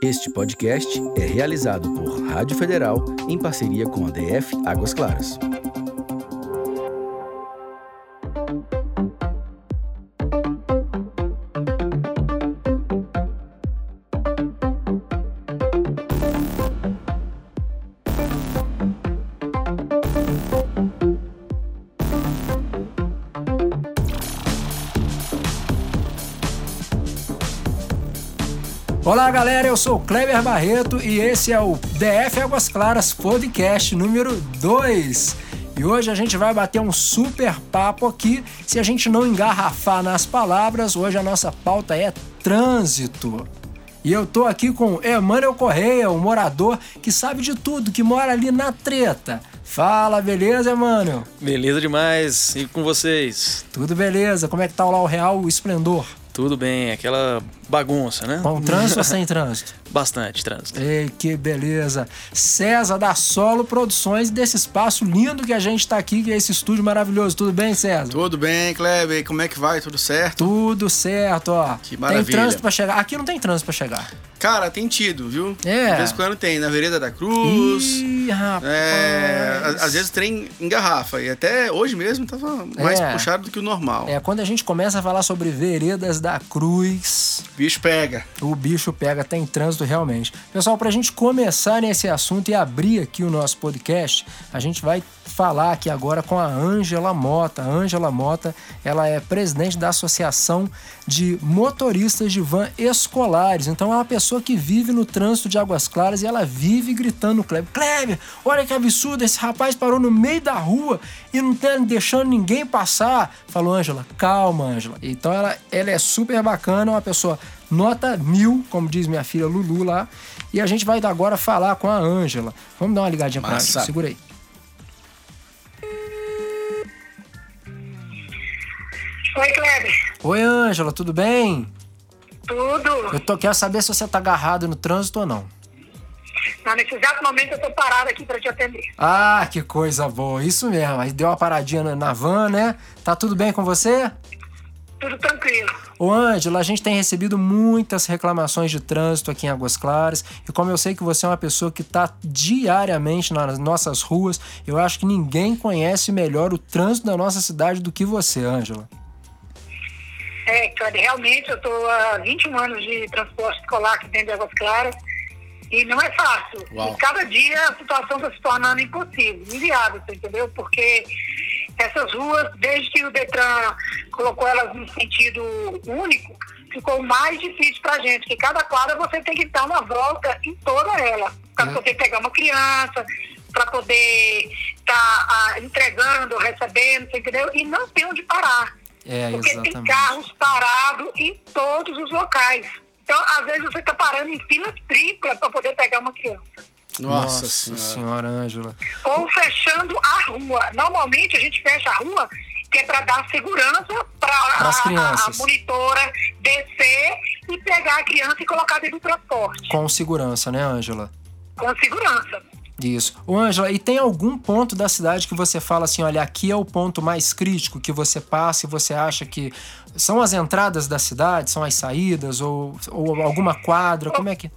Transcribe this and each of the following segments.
Este podcast é realizado por Rádio Federal em parceria com a DF Águas Claras. Olá galera, eu sou o Kleber Barreto e esse é o DF Águas Claras Podcast número 2. E hoje a gente vai bater um super papo aqui. Se a gente não engarrafar nas palavras, hoje a nossa pauta é trânsito. E eu tô aqui com Emmanuel Correia, um morador que sabe de tudo, que mora ali na treta. Fala, beleza, Emmanuel? Beleza demais. E com vocês? Tudo beleza. Como é que tá lá o Real Esplendor? Tudo bem, aquela bagunça, né? Com trânsito ou sem trânsito? Bastante trânsito. Ei, que beleza. César da Solo Produções, desse espaço lindo que a gente está aqui, que é esse estúdio maravilhoso. Tudo bem, César? Tudo bem, Kleber. Como é que vai? Tudo certo? Tudo certo, ó. Que maravilha. Tem trânsito para chegar. Aqui não tem trânsito para chegar. Cara, tem tido, viu? É. De vez em quando tem, na Vereda da Cruz. Ih, rapaz. É, às vezes trem engarrafa. E até hoje mesmo tava mais É. puxado do que o normal. É, quando a gente começa a falar sobre veredas da Cruz, O bicho pega. o bicho pega, tem trânsito realmente. Pessoal, pra gente começar nesse assunto e abrir aqui o nosso podcast, a gente vai falar aqui agora com a Ângela Mota. A Ângela Mota, ela é presidente da Associação de Motoristas de Van Escolares. Então é uma pessoa que vive no trânsito de Águas Claras e ela vive gritando no Kleber, Kleber, olha que absurdo, esse rapaz parou no meio da rua e não tá deixando ninguém passar. Falou, Ângela, calma, Ângela. Então ela, ela é super bacana, uma pessoa nota mil, como diz minha filha Lulu lá. E a gente vai agora falar com a Ângela. Vamos dar uma ligadinha pra Massa. ela. Segura aí. Oi, Kleber. Oi, Ângela, tudo bem? Tudo? Eu tô, quero saber se você tá agarrado no trânsito ou não. Não, nesse exato momento eu tô parada aqui pra te atender. Ah, que coisa boa. Isso mesmo. Aí deu uma paradinha na- na van, né? Tá tudo bem com você? Tudo tranquilo. Ô Ângela, a gente tem recebido muitas reclamações de trânsito aqui em Águas Claras e como eu sei que você é uma pessoa que está diariamente nas nossas ruas, eu acho que ninguém conhece melhor o trânsito da nossa cidade do que você, Ângela. É, realmente eu tô há 21 anos de transporte escolar aqui dentro de Águas Claras e não é fácil. Uau. E cada dia a situação está se tornando impossível, inviável, entendeu? Porque essas ruas, desde que o Detran colocou elas no sentido único, ficou mais difícil pra gente, porque cada quadra você tem que dar uma volta em toda ela, para Uhum. poder pegar uma criança, para poder estar entregando, recebendo, entendeu? E não tem onde parar. É, Porque tem exatamente. carros parados em todos os locais. Então, às vezes, você está parando em fila tripla para poder pegar uma criança. Nossa, Nossa senhora. senhora, Ângela. Ou fechando a rua. Normalmente, a gente fecha a rua que é para dar segurança para a, a monitora descer e pegar a criança e colocar dentro do transporte. Com segurança, né, Ângela? Com segurança. Isso. Ô, Ângela, e tem algum ponto da cidade que você fala assim, olha, aqui é o ponto mais crítico que você passa e você acha que são as entradas da cidade, são as saídas ou, ou alguma quadra? Como é que...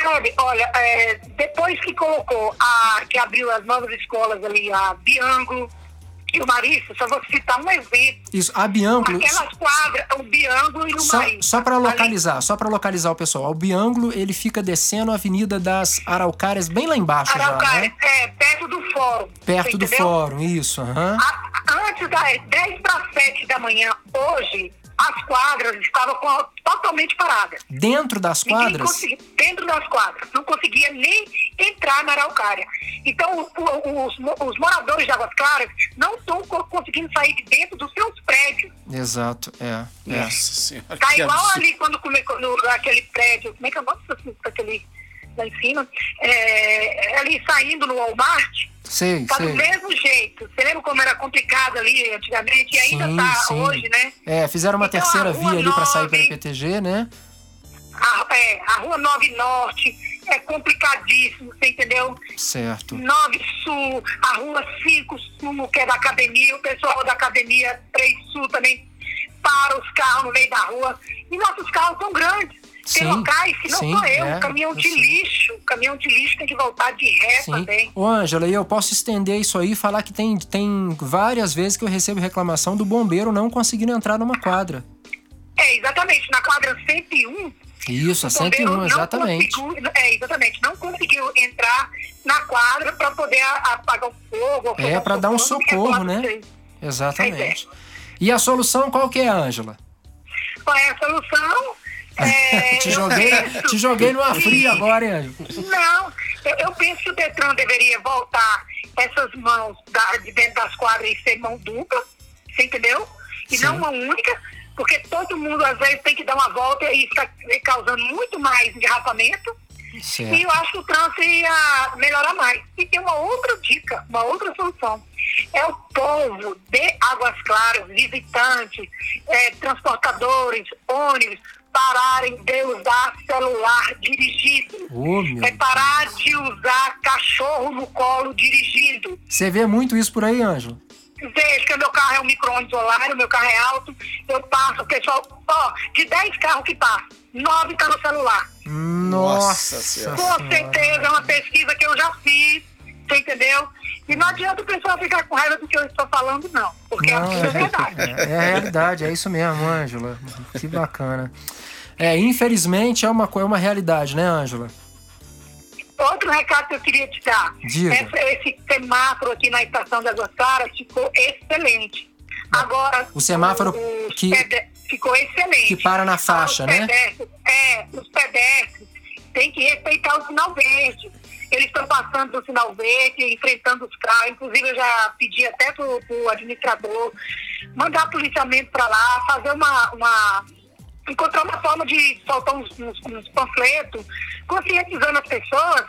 Sabe, olha, é, depois que colocou, a, que abriu as novas escolas ali, a Biango e o Marista, só vou citar um exemplo. Isso, a Biângulo... Aquelas quadras, o Biângulo e o Só, só para Ali- localizar, só para localizar o pessoal. O Biângulo, ele fica descendo a Avenida das Araucárias, bem lá embaixo já, Araucária, né? é, perto do fórum. Perto do entendeu? fórum, isso. A- antes das 10 para 7 da manhã, hoje, as quadras estavam com- totalmente paradas. Dentro das quadras, dentro das quadras. Não conseguia nem entrar na Araucária. Então, o- o- os, os moradores de Águas Claras não estão co- conseguindo sair de dentro dos seus prédios. exato, é, é. Nossa senhora. Tá igual absurdo. ali quando, come- quando aquele prédio, como é que é o nome daquele lá em cima? É, ali saindo no Walmart, Sei, tá do mesmo jeito. Você lembra como era complicado ali antigamente? E ainda Sim, tá sim. hoje, né? É, fizeram uma Então, terceira via ali para sair pelo PTG, né? A, é, a Rua 9 Norte é complicadíssimo, você entendeu? Certo. 9 Sul, a Rua 5 Sul, que é da academia, o pessoal da academia 3 Sul também para os carros no meio da rua. E nossos carros são grandes. Sim, Tem locais que não sim, sou eu, é, caminhão de lixo, caminhão de lixo tem que voltar de ré Sim. também. Ô, Ângela, e eu posso estender isso aí e falar que tem, tem várias vezes que eu recebo reclamação do bombeiro não conseguindo entrar numa quadra. É, exatamente, na quadra 101, Isso, a o bombeiro 101, não exatamente. conseguiu- é, exatamente, não conseguiu entrar na quadra para poder apagar o fogo. ou É, pra dar um é socorro, né? sim. Exatamente. E a solução qual que é, Ângela? Qual é a solução? É, Te joguei, penso te joguei numa fria agora, hein? Não, eu, eu penso que o Detran deveria voltar essas mãos da- de dentro das quadras e ser mão dupla, você entendeu? E Sim. não uma única, porque todo mundo às vezes tem que dar uma volta e está causando muito mais engarrafamento. E Certo. eu acho que o trânsito ia melhorar mais. E tem uma outra dica, uma outra solução. É o povo de Águas Claras, visitantes, eh, transportadores, ônibus, pararem de usar celular dirigindo. Ô, meu É parar de usar cachorro no colo dirigindo. Você vê muito isso por aí, Ângela? Veja que meu carro é um o meu carro é alto, eu passo, o pessoal, ó, de 10 carros que passam, 9 tá no celular. Nossa, Senhora. Com certeza, é uma pesquisa que eu já fiz, você entendeu? E não adianta o pessoal ficar com raiva do que eu estou falando, não. Porque Não, aquilo é verdade. É, é a realidade, é isso mesmo, Ângela. Que bacana. É, infelizmente é uma, é uma realidade, né, Ângela? Outro recado que eu queria te dar. Diga. Essa- esse semáforo aqui na estação de Águas Claras ficou excelente. Agora, O semáforo que- ficou excelente. que para na faixa, né? É, os pedestres têm que respeitar o sinal verde. Eles estão passando do sinal verde, enfrentando os carros. Inclusive, eu já pedi até pro, pro administrador mandar policiamento para lá, fazer uma, uma encontrar uma forma de soltar uns, uns- uns panfletos, conscientizando as pessoas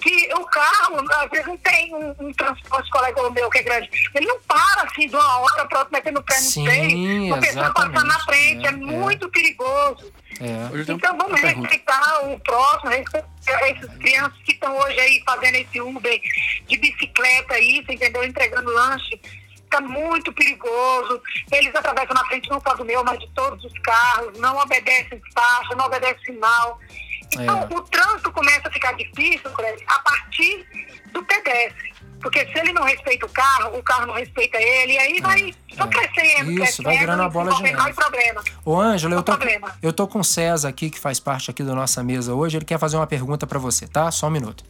que o carro, às vezes, não tem um, um transporte colega meu que é grande. Ele não para assim de uma hora para outra metendo o pé no freio. A pessoa passando na exatamente. frente. É, É, é. muito perigoso. É. Eu tenho Então uma vamos respeitar o próximo, respeitar essas crianças que estão hoje aí fazendo esse Uber de bicicleta aí, você entendeu? Entregando lanche. Está muito perigoso. Eles atravessam na frente não só do meu, mas de todos os carros, não obedecem faixa, não obedecem sinal. Então É. o trânsito começa a ficar difícil, a partir do pedestre. Porque se ele não respeita o carro, o carro não respeita ele, e aí vai só é. crescendo, Isso, crescendo, vai virando uma bola de neve. problema. Ô, Ângela, eu tô, problema. eu tô com o César aqui, que faz parte aqui da nossa mesa hoje. Ele quer fazer uma pergunta pra você, tá? Só um minuto.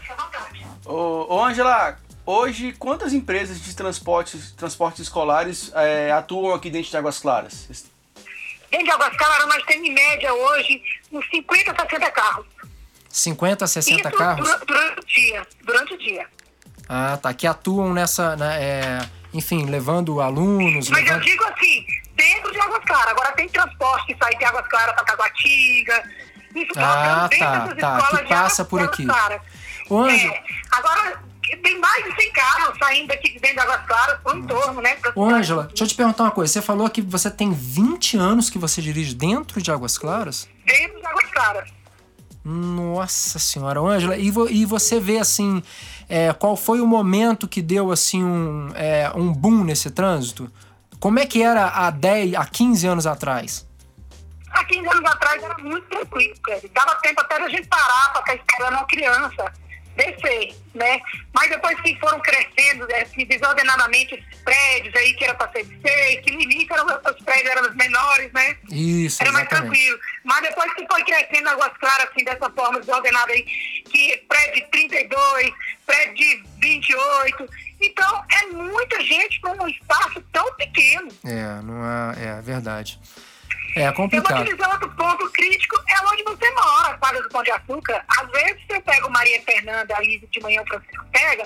Fica à vontade. Ô, ô Angela, hoje quantas empresas de transportes, transportes escolares é, atuam aqui dentro de Águas Claras? Dentro de Águas Claras, nós temos em média hoje uns 50, 60 carros. 50, 60 Isso carros? dura- durante o dia. Durante o dia. Ah, tá. Que atuam nessa. né, é, enfim, levando alunos. Mas eu levando... digo assim, dentro de Águas Claras. Agora tem transporte que sai de Águas Claras para Taguatinga. Isso Ah, tá, das tá, escolas que passa por aqui. Claras. Ô, Ângela, É, agora, tem mais de 100 carros saindo daqui de dentro de Águas Claras, por entorno, né? pra- Ô, Ângela, deixa eu te perguntar uma coisa. Você falou que você tem 20 anos que você dirige dentro de Águas Claras? Dentro de Águas Claras. Nossa senhora, Ângela, e, vo- e você vê assim, é, qual foi o momento que deu assim um, é, um boom nesse trânsito? Como é que era há 10, há 15 anos atrás? Há 15 anos atrás era muito tranquilo, Cleber. Dava tempo até da gente parar para ficar esperando uma criança descer, né? Mas depois que foram crescendo assim, desordenadamente esses prédios aí que era para ser de seis, que no início eram, os prédios eram os menores, né? Isso, Era mais exatamente. tranquilo. Mas depois que foi crescendo Águas Claras, assim, dessa forma desordenada aí, que prédio de 32, prédio de 28. Então, é muita gente num espaço tão pequeno. É, não é, é verdade. É Eu vou complicado. dizer outro ponto crítico, é onde você mora, quadra do Pão de Açúcar. Às vezes você pega o Maria Fernanda ali de manhã, o Francisco pega,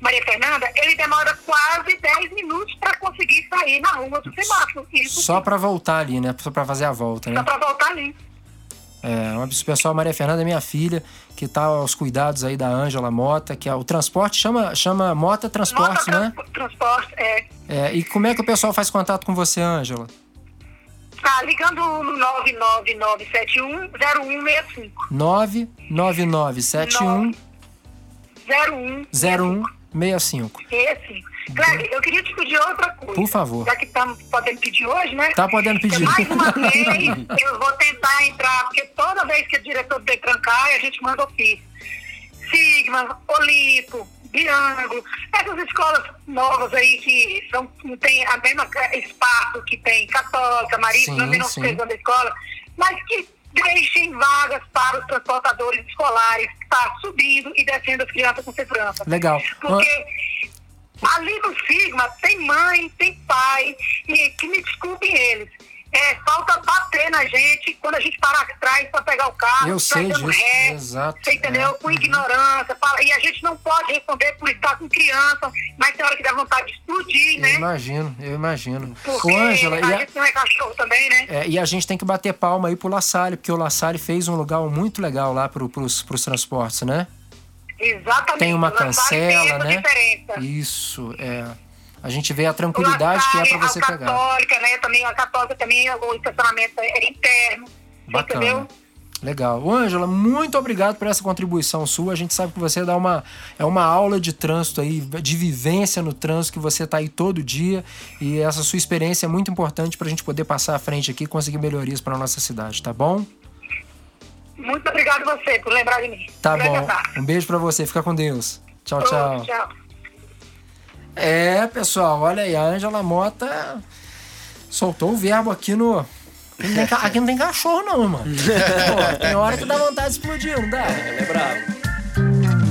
Maria Fernanda, ele demora quase 10 minutos para conseguir sair na rua do semáforo. Isso Só pra voltar ali, né? Só pra fazer a volta, só né? para voltar ali. É, um absurdo. pessoal, Maria Fernanda é minha filha, que tá aos cuidados aí da Ângela Mota, que é o transporte, chama, chama Mota Transporte, Nota né? trans- Transporte, é. É, e como é que o pessoal faz contato com você, Ângela? Tá, ligando no 99971-0165. 99971 0165. 0165. Esse. Cleber, eu queria te pedir outra coisa. Por favor. Já que estamos podendo pedir hoje, né? Tá podendo pedir. Mais uma vez, eu vou tentar entrar, porque toda vez que o diretor do Detran cai, a gente manda ofício. Sigma, Olipo, Biango, essas escolas novas aí que são, não tem a mesma espaço que tem Católica, Sim, não sim. sei da escola, mas que deixem vagas para os transportadores escolares, que está subindo e descendo as crianças com segurança. Legal. Porque ali no Sigma tem mãe, tem pai, e que me desculpem eles. É, falta bater na gente quando a gente para atrás para pegar o carro, Eu sei disso, ré, exato, Você entendeu? é. Com ignorância. fala- e a gente não pode responder por estar com criança, mas tem hora que dá vontade de explodir, Eu né? imagino, eu imagino. Porque Ô, Ângela, a e a- gente não é cachorro também, né? É, e a gente tem que bater palma aí pro La Salle, porque o La Salle fez um lugar muito legal lá pro, pros, pros transportes, né? Exatamente. Tem uma O cancela, né? diferença. Isso, é. A gente vê a tranquilidade que é pra você a pegar. Católica, né? Também a católica também, o estacionamento é interno. Bacana. Entendeu? Legal. Ângela, muito obrigado por essa contribuição sua. A gente sabe que você dá uma, é uma aula de trânsito aí, de vivência no trânsito, que você tá aí todo dia. E essa sua experiência é muito importante pra gente poder passar à frente aqui e conseguir melhorias pra nossa cidade, tá bom? Muito obrigado a você por lembrar de mim. Tá bom. Um beijo pra você. Fica com Deus. Tchau, tchau. tchau. É, pessoal, olha aí, a Ângela Mota soltou o verbo aqui no. Aqui não tem, ca- aqui não tem cachorro, não, mano. Pô, tem hora que dá vontade de explodir, não dá? Ele é bravo.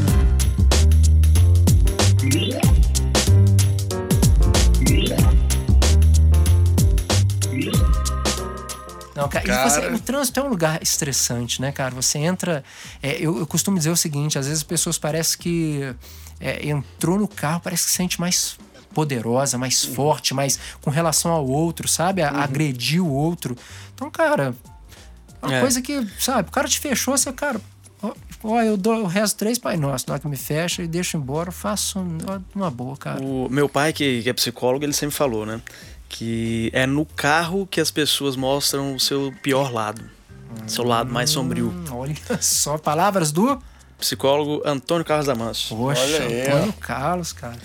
Não, cara, você, o trânsito é um lugar estressante, né, cara? Você entra. é, eu, eu costumo dizer o seguinte: às vezes as pessoas parecem que é, entrou no carro, parece que se sente mais poderosa, mais forte, mais com relação ao outro, sabe? A- Agredir o outro. Então, cara, é uma É. coisa que, sabe, o cara te fechou, você, cara. ó, Ó, eu dou o resto três Pai Nosso, na hora que me fecha e deixo embora, eu faço uma boa, cara. O meu pai, que, que é psicólogo, ele sempre falou, né? Que é no carro que as pessoas mostram o seu pior lado. Seu lado mais sombrio. Hum, olha só, palavras do. Psicólogo Antônio Carlos Damasio. Poxa, Olha. Antônio Carlos, cara.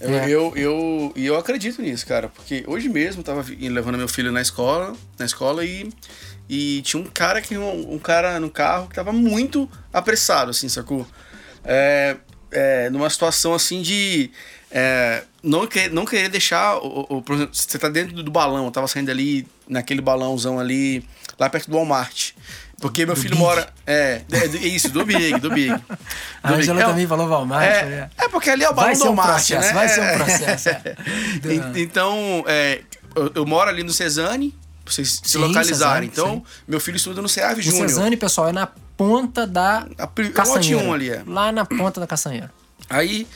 Eu, É. eu, eu, e eu acredito nisso, cara, porque hoje mesmo eu tava levando meu filho na escola, na escola e, e tinha um cara que um, um cara no carro que tava muito apressado, assim, sacou? É, é, numa situação assim de é, não, quer, não querer deixar, o, o- por exemplo, você tá dentro do balão, eu tava saindo ali naquele balãozão ali, lá perto do Walmart. Porque meu Do filho Big. mora. É, é, isso, do Big, do Big. Do A. Angela É, também falou Walmart. é, né? é porque ali é o balão do um Walmart, processo, né? vai ser um É. processo. é. Então, é, eu, eu moro ali no Cesane, pra vocês se Sim, localizarem. Cesane, então, meu filho estuda no CEAV O Júnior. Cesane, pessoal, é na ponta da caçanheira. um ali, é. Lá na ponta da caçanheira. Aí,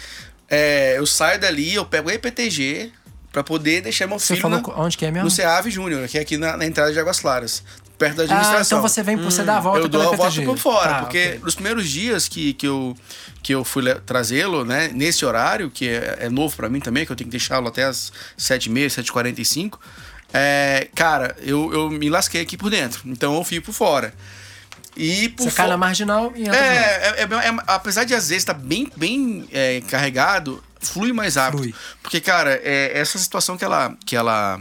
é, eu saio dali, eu pego o EPTG pra poder deixar meu Você filho falou na- onde que é mesmo? no CEAV Júnior, que é aqui na, na entrada de Águas Claras, perto da ah, administração. então você vem, você dá a volta eu dou a volta PTG. por fora, Tá, porque ok. nos primeiros dias que, que, eu, que eu fui trazê-lo, né, nesse horário, que é, é novo pra mim também, que eu tenho que deixá-lo até as 7h30, 7h45, é, cara, eu, eu me lasquei aqui por dentro, então eu fico por fora. E por Você cai fo- na marginal e entra é, é, é- é- apesar de às vezes estar bem, bem é, carregado, flui mais rápido. Flui. Porque, cara, é, essa situação que ela, que ela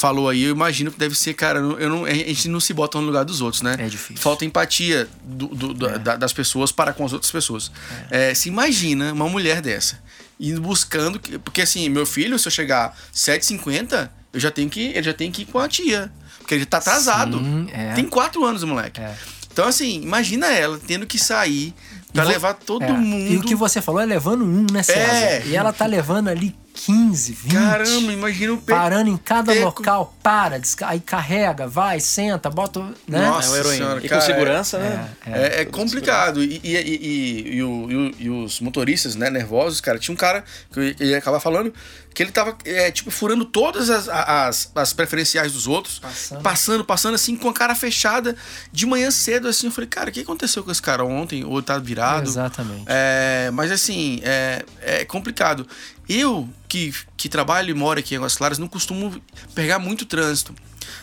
falou aí, eu imagino que deve ser, cara, eu não- a gente não se bota no lugar dos outros, né? É difícil. Falta empatia do- do- do- da- das pessoas para com as outras pessoas. É, se imagina uma mulher dessa, indo buscando. que- Porque assim, meu filho, se eu chegar 7h50, eu já tenho que, ele já tem que ir com a tia. Porque ele tá atrasado. Sim, é. Tem quatro anos, o moleque. É. Então, assim, imagina ela tendo que sair pra levar todo É. mundo. E o que você falou é levando um, né, César? É. E ela tá levando ali 15, 20. Caramba, imagina o pe... Parando em cada Teco. local, para, desca- aí carrega, vai, senta, bota. Né? Nossa é o heroína. senhora, e cara, com segurança, né? É, é complicado. E, e, e, e- e o- e e os motoristas, né, nervosos, cara, tinha um cara que eu ia acabar falando que ele tava, é, tipo, furando todas as, as, as preferenciais dos outros. Passando. Passando, passando, assim, com a cara fechada. De manhã cedo, assim, eu falei, cara, o que aconteceu com esse cara ontem? Ou tá virado? Exatamente. É, mas assim, é, é complicado. Eu, que, que trabalho e moro aqui em Águas Claras, não costumo pegar muito trânsito,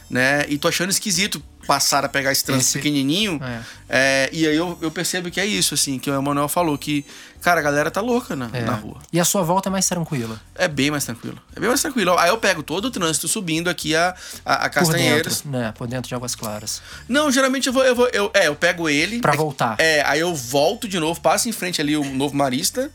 né? E tô achando esquisito passaram a pegar esse trânsito Esse- pequenininho. É. É, e aí eu, eu percebo que é isso, assim, que o Emanuel falou, que, cara, a galera tá louca na, É. na rua. E a sua volta é mais tranquila. É bem mais tranquilo. É bem mais tranquilo. Aí eu pego todo o trânsito subindo aqui a, a, a Por Castanheiras. dentro, né? Por dentro de Águas Claras. Não, geralmente eu vou, eu vou. Eu, é, eu pego ele. Pra voltar. É, aí eu volto de novo, passo em frente ali o novo Marista.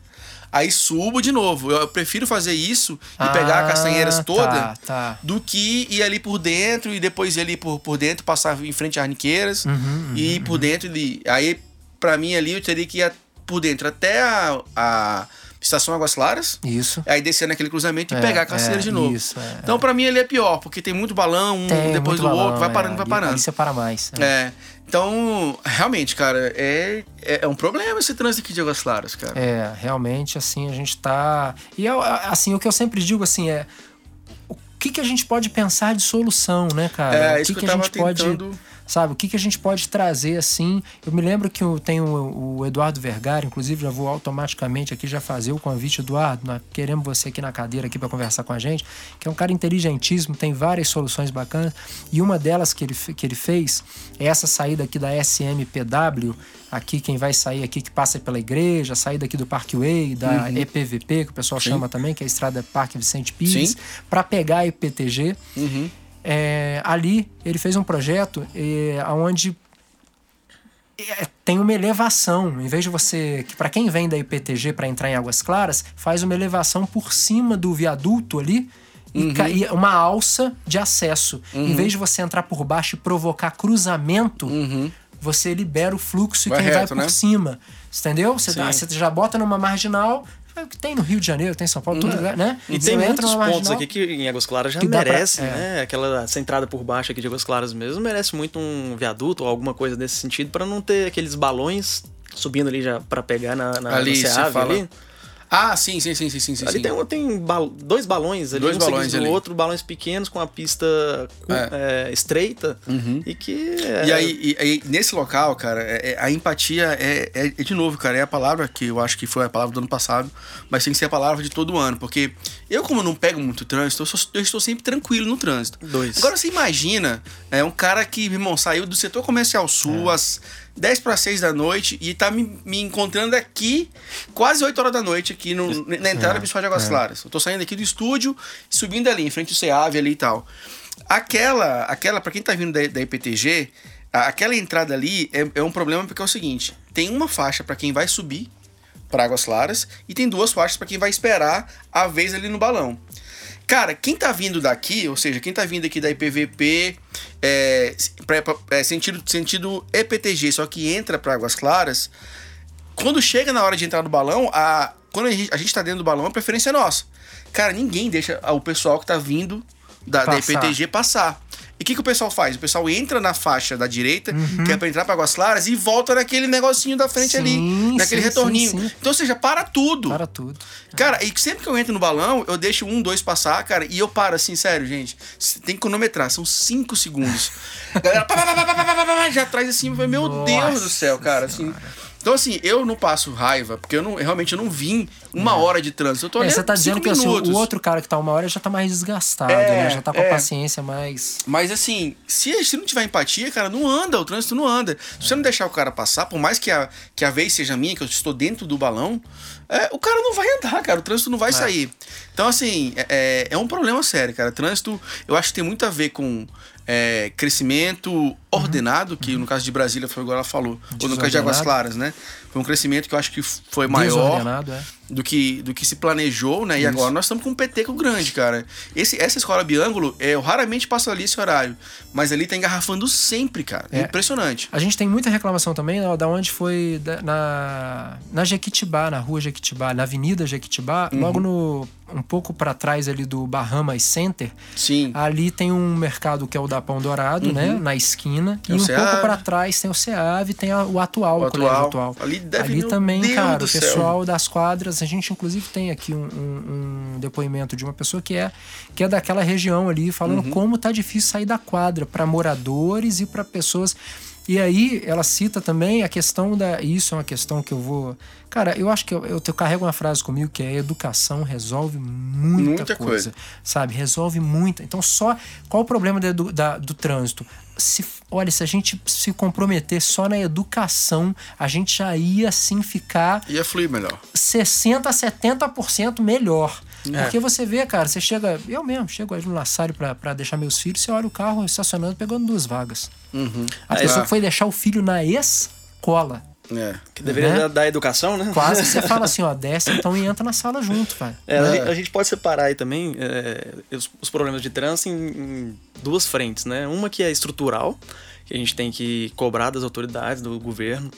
Aí subo de novo. Eu, eu prefiro fazer isso e pegar a Castanheiras Ah, toda Tá, tá. do que ir ali por dentro e depois ir ali por, por dentro, passar em frente às Arniqueiras Uhum, e ir por dentro e aí pra mim ali eu teria que ir por dentro até a, a estação Águas Claras. Isso. Aí descer naquele cruzamento e É, pegar a Castanheira é, de novo. isso, é, então, pra mim, ele é pior, porque tem muito balão, um Tem depois do balão, outro, vai é. parando, vai E- parando. Aí você para mais. é. É. Então, realmente, cara, é, é, é um problema esse trânsito aqui de Águas Claras, cara. É, realmente, assim, a gente tá. E assim, o que eu sempre digo assim é. O que, que a gente pode pensar de solução, né, cara? É, o isso que, que que eu a gente pode. Sabe, o que, que a gente pode trazer assim? Eu me lembro que eu tenho o, Eduardo Vergara, inclusive já vou automaticamente aqui já fazer o convite, Eduardo. Nós queremos você aqui na cadeira aqui para conversar com a gente, que é um cara inteligentíssimo, tem várias soluções bacanas. E uma delas que ele, que ele fez é essa saída aqui da SMPW, aqui quem vai sair aqui que passa pela igreja, saída aqui do Parkway, da EPVP, que o pessoal chama também, que é a Estrada Parque Vicente Pires, Sim. para pegar a IPTG. Uhum. É, ali ele fez um projeto é, onde é, tem uma elevação. Em vez de você. que Para quem vem da IPTG para entrar em Águas Claras, faz uma elevação por cima do viaduto ali. Uhum. E, e uma alça de acesso. Em vez de você entrar por baixo e provocar cruzamento, você libera o fluxo e Vai quem vai reto, por né? cima. Entendeu? Você, dá- você já bota numa marginal. É o que Tem no Rio de Janeiro, tem em São Paulo, todo lugar, né? E Você tem muitos pontos marginal- aqui que em Águas Claras já dá pra- merece, é. né? Aquela essa entrada por baixo aqui de Águas Claras mesmo merece muito um viaduto ou alguma coisa nesse sentido para não ter aqueles balões subindo ali já para pegar na, na Ali, você Ceave fala- ali. Ah, sim, sim, sim, sim, sim. Ali sim. tem, tem bal- dois balões ali, Dois um balões ali. outro, balões pequenos com a pista É. é, estreita e que é, E aí, e aí, nesse local, cara, é- é- a empatia é, é- de novo, cara, é a palavra que eu acho que foi a palavra do ano passado, mas tem que ser a palavra de todo ano, porque eu, como não pego muito trânsito, eu, sou- eu estou sempre tranquilo no trânsito. Dois. Agora você imagina é, um cara que, irmão, saiu do setor comercial sul às 10 para 6 da noite e tá me, me encontrando aqui quase 8 horas da noite, aqui no, na entrada do Bispo de Águas Claras. Eu tô saindo aqui do estúdio e subindo ali, em frente ao CEAV ali e tal. Aquela, aquela para quem tá vindo da, da IPTG, a- aquela entrada ali é, é um problema porque é o seguinte: tem uma faixa para quem vai subir para Águas Claras e tem duas faixas para quem vai esperar a vez ali no balão. Cara, quem tá vindo daqui, ou seja, quem tá vindo aqui da IPVP, é, pra- pra- é, sentido, sentido EPTG, só que entra para Águas Claras, quando chega na hora de entrar no balão, a, quando a gente, a gente tá dentro do balão, a preferência é nossa. Cara, ninguém deixa o pessoal que tá vindo da, da. IPTG passar. E o que, que o pessoal faz? O pessoal entra na faixa da direita, uhum. que é pra entrar pra Águas Claras, e volta naquele negocinho da frente sim, ali, naquele sim, retorninho. Sim, então, ou seja, para tudo. Para tudo. Cara, e sempre que eu entro no balão, eu deixo um, dois passar, cara, e eu paro assim, sério, gente. Tem que cronometrar, são cinco segundos. A galera pá, pá, pá, já atrás assim, meu Nossa Deus do céu, cara. Assim então, assim, eu não passo raiva, porque eu não, realmente eu não vim uma hora de trânsito. Eu tô É, ali você tá dizendo que assim, o outro cara que tá uma hora já tá mais desgastado, É, né? Já tá com é. a paciência mais. Mas assim, se, se não tiver empatia, cara, não anda, o trânsito não anda. Se você não deixar o cara passar, por mais que a, que a vez seja minha, que eu estou dentro do balão, é, o cara não vai andar, cara, o trânsito não vai sair. Então, assim, é, é- é um problema sério, cara. Trânsito, eu acho que tem muito a ver com é, crescimento ordenado, que no caso de Brasília foi igual ela falou, ou no caso de Águas. Claras, né? Foi um crescimento que eu acho que foi maior é. do que, do que se planejou, né? E Isso. agora nós estamos com um peteco grande, cara. Esse, essa escola Biângulo, é, eu raramente passo ali esse horário, mas ali tá engarrafando sempre, cara. É É. impressionante. A gente tem muita reclamação também ó, da onde foi da- na, na Jequitibá, na rua Jequitibá, na Avenida Jequitibá, Uhum. logo no um pouco para trás ali do Bahamas Center. Sim. Ali tem um mercado que é o da Pão Dourado, né? Na esquina. Tem e um Ceave. pouco para trás tem o CEAV, tem a- o atual, O o, colégio atual. atual. Ali deve- Ali também, Deus cara, o céu. pessoal das quadras, a gente inclusive tem aqui um, um- um depoimento de uma pessoa que é, que é daquela região ali, falando Uhum. como tá difícil sair da quadra para moradores e para pessoas. E aí ela cita também a questão da. Isso é uma questão que eu vou. Cara, eu acho que eu, eu, te- eu carrego uma frase comigo que é educação resolve muita, Muita coisa, coisa. Sabe? Resolve muita. Então, só. Qual o problema da edu- da- do trânsito? Se, olha, se a gente se comprometer só na educação, a gente já ia assim ficar Ia fluir melhor. 60% a 70% melhor. É. Porque você vê, cara, você chega. Eu mesmo, chego aí no Laçário pra, pra deixar meus filhos, você olha o carro estacionando, pegando duas vagas. A É, pessoa que foi deixar o filho na escola. É. Que deveria Né? dar, educação, né? Quase você fala assim, ó, desce então e entra na sala junto, vai. É, a, É. gente, a gente pode separar aí também é, os, os problemas de trânsito em, em duas frentes, né? Uma que é estrutural, que a gente tem que cobrar das autoridades, do governo,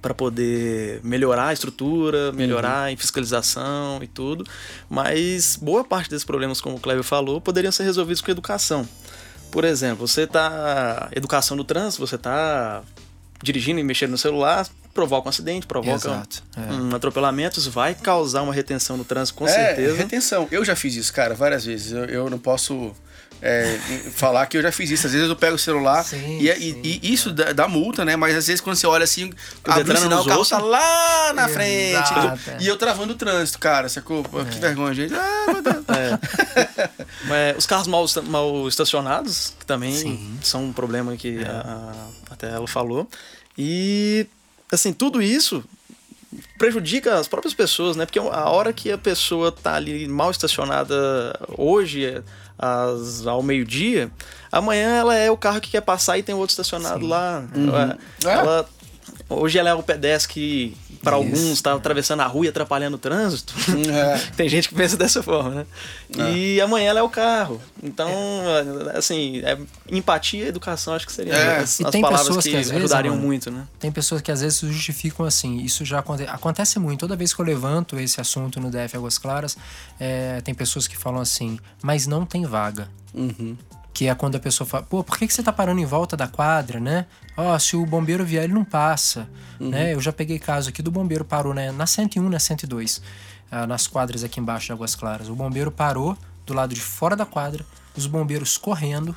para poder melhorar a estrutura, melhorar em fiscalização e tudo. Mas boa parte desses problemas, como o Clébio falou, poderiam ser resolvidos com educação. Por exemplo, você tá educação no trânsito, você tá dirigindo e mexendo no celular, provoca um acidente, provoca Exato, é. um atropelamento, isso vai causar uma retenção no trânsito com é, certeza. retenção. Eu já fiz isso, cara, várias vezes. Eu, eu não posso é, falar que eu já fiz isso. Às vezes eu pego o celular Sim, e, sim. e- e isso dá, dá multa, né? Mas às vezes quando você olha assim, abre o sinal, nos o carro tá lá na Exato, frente. é. E eu travando o trânsito, cara. Sacou? Pô, Que vergonha, gente. Ah, meu Deus. É, os carros mal, mal estacionados, que também Sim. são um problema que a- a- até ela falou. E, assim, tudo isso prejudica as próprias pessoas, né? Porque a hora que a pessoa tá ali mal estacionada hoje, às, ao meio-dia, amanhã ela é o carro que quer passar e tem outro estacionado lá. Ela- É. ela- hoje ela é o pedestre que, para alguns, está atravessando a rua e atrapalhando o trânsito. É. Tem gente que pensa dessa forma, né? E amanhã ela é o carro. Então, assim, é, empatia e educação acho que seriam É. as, as tem palavras pessoas que, que, às vezes, ajudariam mano, muito, né? Tem pessoas que às vezes se justificam assim. Isso já aconte acontece muito. Toda vez que eu levanto esse assunto no DF Águas Claras, é, tem pessoas que falam assim, mas não tem vaga. Uhum. Que é quando a pessoa fala, pô, por que, que você tá parando em volta da quadra, né? Ó, se o bombeiro vier, ele não passa. Né? Eu já peguei caso aqui do bombeiro parou né, na 101, na 102, ah, nas quadras aqui embaixo de Águas Claras. O bombeiro parou do lado de fora da quadra, os bombeiros correndo,